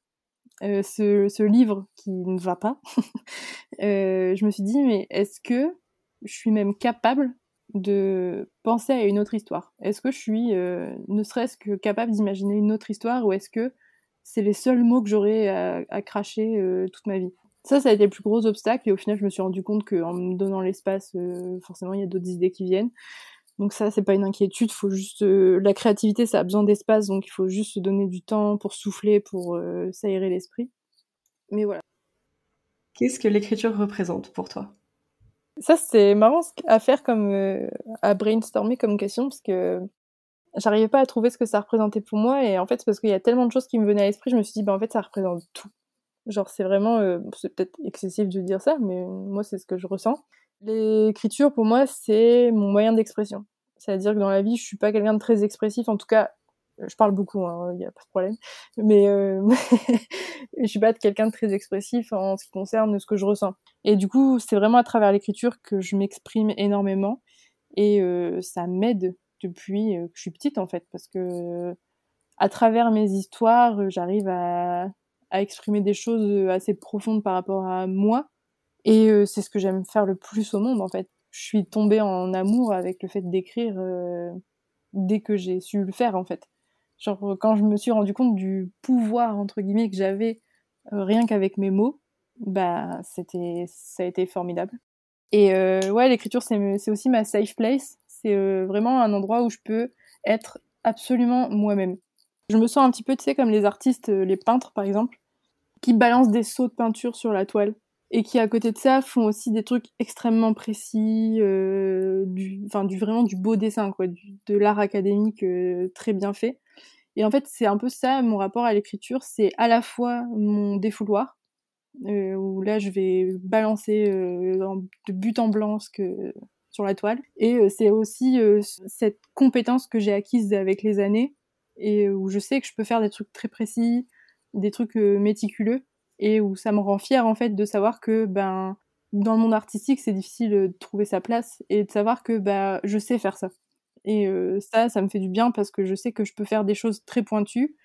euh, ce, livre qui ne va pas, je me suis dit, mais est-ce que je suis même capable de penser à une autre histoire Est-ce que je suis euh, ne serait-ce que capable d'imaginer une autre histoire ou est-ce que c'est les seuls mots que j'aurais à, cracher euh, toute ma vie? Ça, ça a été le plus gros obstacle et au final, je me suis rendu compte qu'en me donnant l'espace, euh, forcément, il y a d'autres idées qui viennent. Donc ça, c'est pas une inquiétude, faut juste la créativité, ça a besoin d'espace, donc il faut juste se donner du temps pour souffler, pour s'aérer l'esprit. Mais voilà. Qu'est-ce que l'écriture représente pour toi? Ça, c'est marrant à faire comme euh, à brainstormer comme question parce que j'arrivais pas à trouver ce que ça représentait pour moi et en fait, parce qu'il y a tellement de choses qui me venaient à l'esprit, je me suis dit, bah en fait, ça représente tout. Genre, c'est vraiment, euh, c'est peut-être excessif de dire ça, mais moi, c'est ce que je ressens. L'écriture, pour moi, c'est mon moyen d'expression. C'est-à-dire que dans la vie, je suis pas quelqu'un de très expressif. En tout cas, je parle beaucoup, il hein, n'y a pas de problème, mais euh, je suis pas quelqu'un de très expressif en ce qui concerne ce que je ressens. Et du coup, c'est vraiment à travers l'écriture que je m'exprime énormément et euh, ça m'aide depuis que je suis petite en fait, parce que à travers mes histoires, j'arrive à, à exprimer des choses assez profondes par rapport à moi et c'est ce que j'aime faire le plus au monde en fait. Je suis tombée en amour avec le fait d'écrire dès que j'ai su le faire en fait. Genre quand je me suis rendu compte du pouvoir entre guillemets que j'avais euh, rien qu'avec mes mots, bah c'était ça a été formidable. Et euh, ouais, l'écriture c'est c'est aussi ma safe place. C'est euh, vraiment un endroit où je peux être absolument moi-même. Je me sens un petit peu, tu sais, comme les artistes, les peintres par exemple, qui balancent des sauts de peinture sur la toile et qui à côté de ça font aussi des trucs extrêmement précis, euh, du, enfin du vraiment du beau dessin quoi, de l'art académique euh, très bien fait. Et en fait c'est un peu ça mon rapport à l'écriture, c'est à la fois mon défouloir euh, où là je vais balancer de but en blanc ce que sur la toile, et c'est aussi cette compétence que j'ai acquise avec les années et où je sais que je peux faire des trucs très précis, des trucs méticuleux et où ça me rend fière en fait de savoir que ben dans le monde artistique c'est difficile de trouver sa place et de savoir que bah je sais faire ça et euh, ça ça me fait du bien parce que je sais que je peux faire des choses très pointues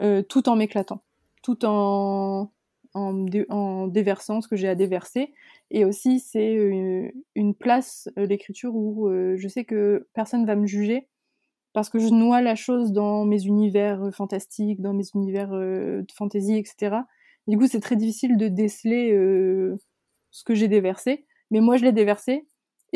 euh, tout en m'éclatant tout en déversant ce que j'ai à déverser et aussi c'est une, une, place euh, l'écriture où je sais que personne va me juger parce que je noie la chose dans mes univers fantastiques, dans mes univers de fantaisie, etc. Du coup, c'est très difficile de déceler euh, ce que j'ai déversé. Mais moi, je l'ai déversé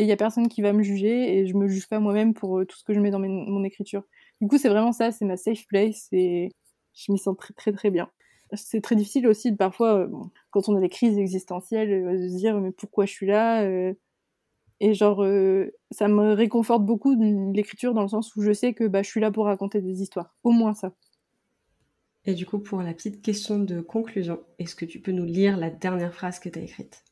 et il y a personne qui va me juger et je me juge pas moi-même pour euh, tout ce que je mets dans mon écriture. Du coup, c'est vraiment ça, c'est ma safe place et je m'y sens très très bien. C'est très difficile aussi de parfois, euh, quand on a des crises existentielles, de se dire mais pourquoi je suis là Et genre, ça me réconforte beaucoup l'écriture dans le sens où je sais que bah, je suis là pour raconter des histoires. Au moins ça. Et du coup, pour la petite question de conclusion, est-ce que tu peux nous lire la dernière phrase que tu as écrite?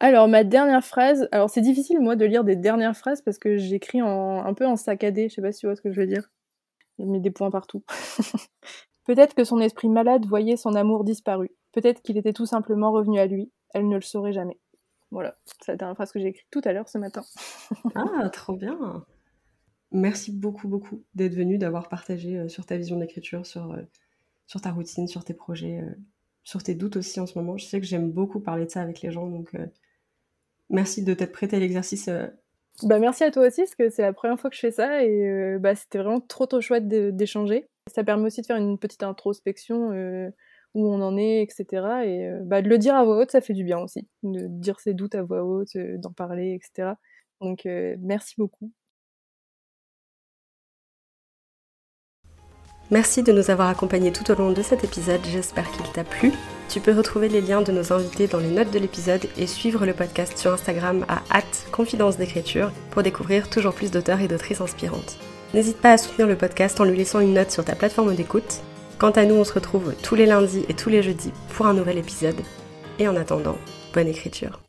Alors ma dernière phrase, alors c'est difficile moi de lire des dernières phrases parce que j'écris en, un peu en saccadé, je sais pas si tu vois ce que je veux dire. J'ai mis des points partout. Peut-être que son esprit malade voyait son amour disparu. Peut-être qu'il était tout simplement revenu à lui. Elle ne le saurait jamais. Voilà, c'est la dernière phrase que j'ai écrite tout à l'heure ce matin. ah, trop bien merci beaucoup, beaucoup d'être venu, d'avoir partagé euh, sur ta vision d'écriture, sur, euh, sur ta routine, sur tes projets, euh, sur tes doutes aussi en ce moment. Je sais que j'aime beaucoup parler de ça avec les gens, donc merci de t'être prêté à l'exercice. Bah, merci à toi aussi, parce que c'est la première fois que je fais ça, et bah, c'était vraiment trop, trop chouette d'échanger. Ça permet aussi de faire une petite introspection où on en est, etc. Et bah, de le dire à voix haute, ça fait du bien aussi. De dire ses doutes à voix haute, d'en parler, etc. Donc merci beaucoup. Merci de nous avoir accompagnés tout au long de cet épisode, j'espère qu'il t'a plu. Tu peux retrouver les liens de nos invités dans les notes de l'épisode et suivre le podcast sur Instagram à confidence d'écriture pour découvrir toujours plus d'auteurs et d'autrices inspirantes. N'hésite pas à soutenir le podcast en lui laissant une note sur ta plateforme d'écoute. Quant à nous, on se retrouve tous les lundis et tous les jeudis pour un nouvel épisode. Et en attendant, bonne écriture.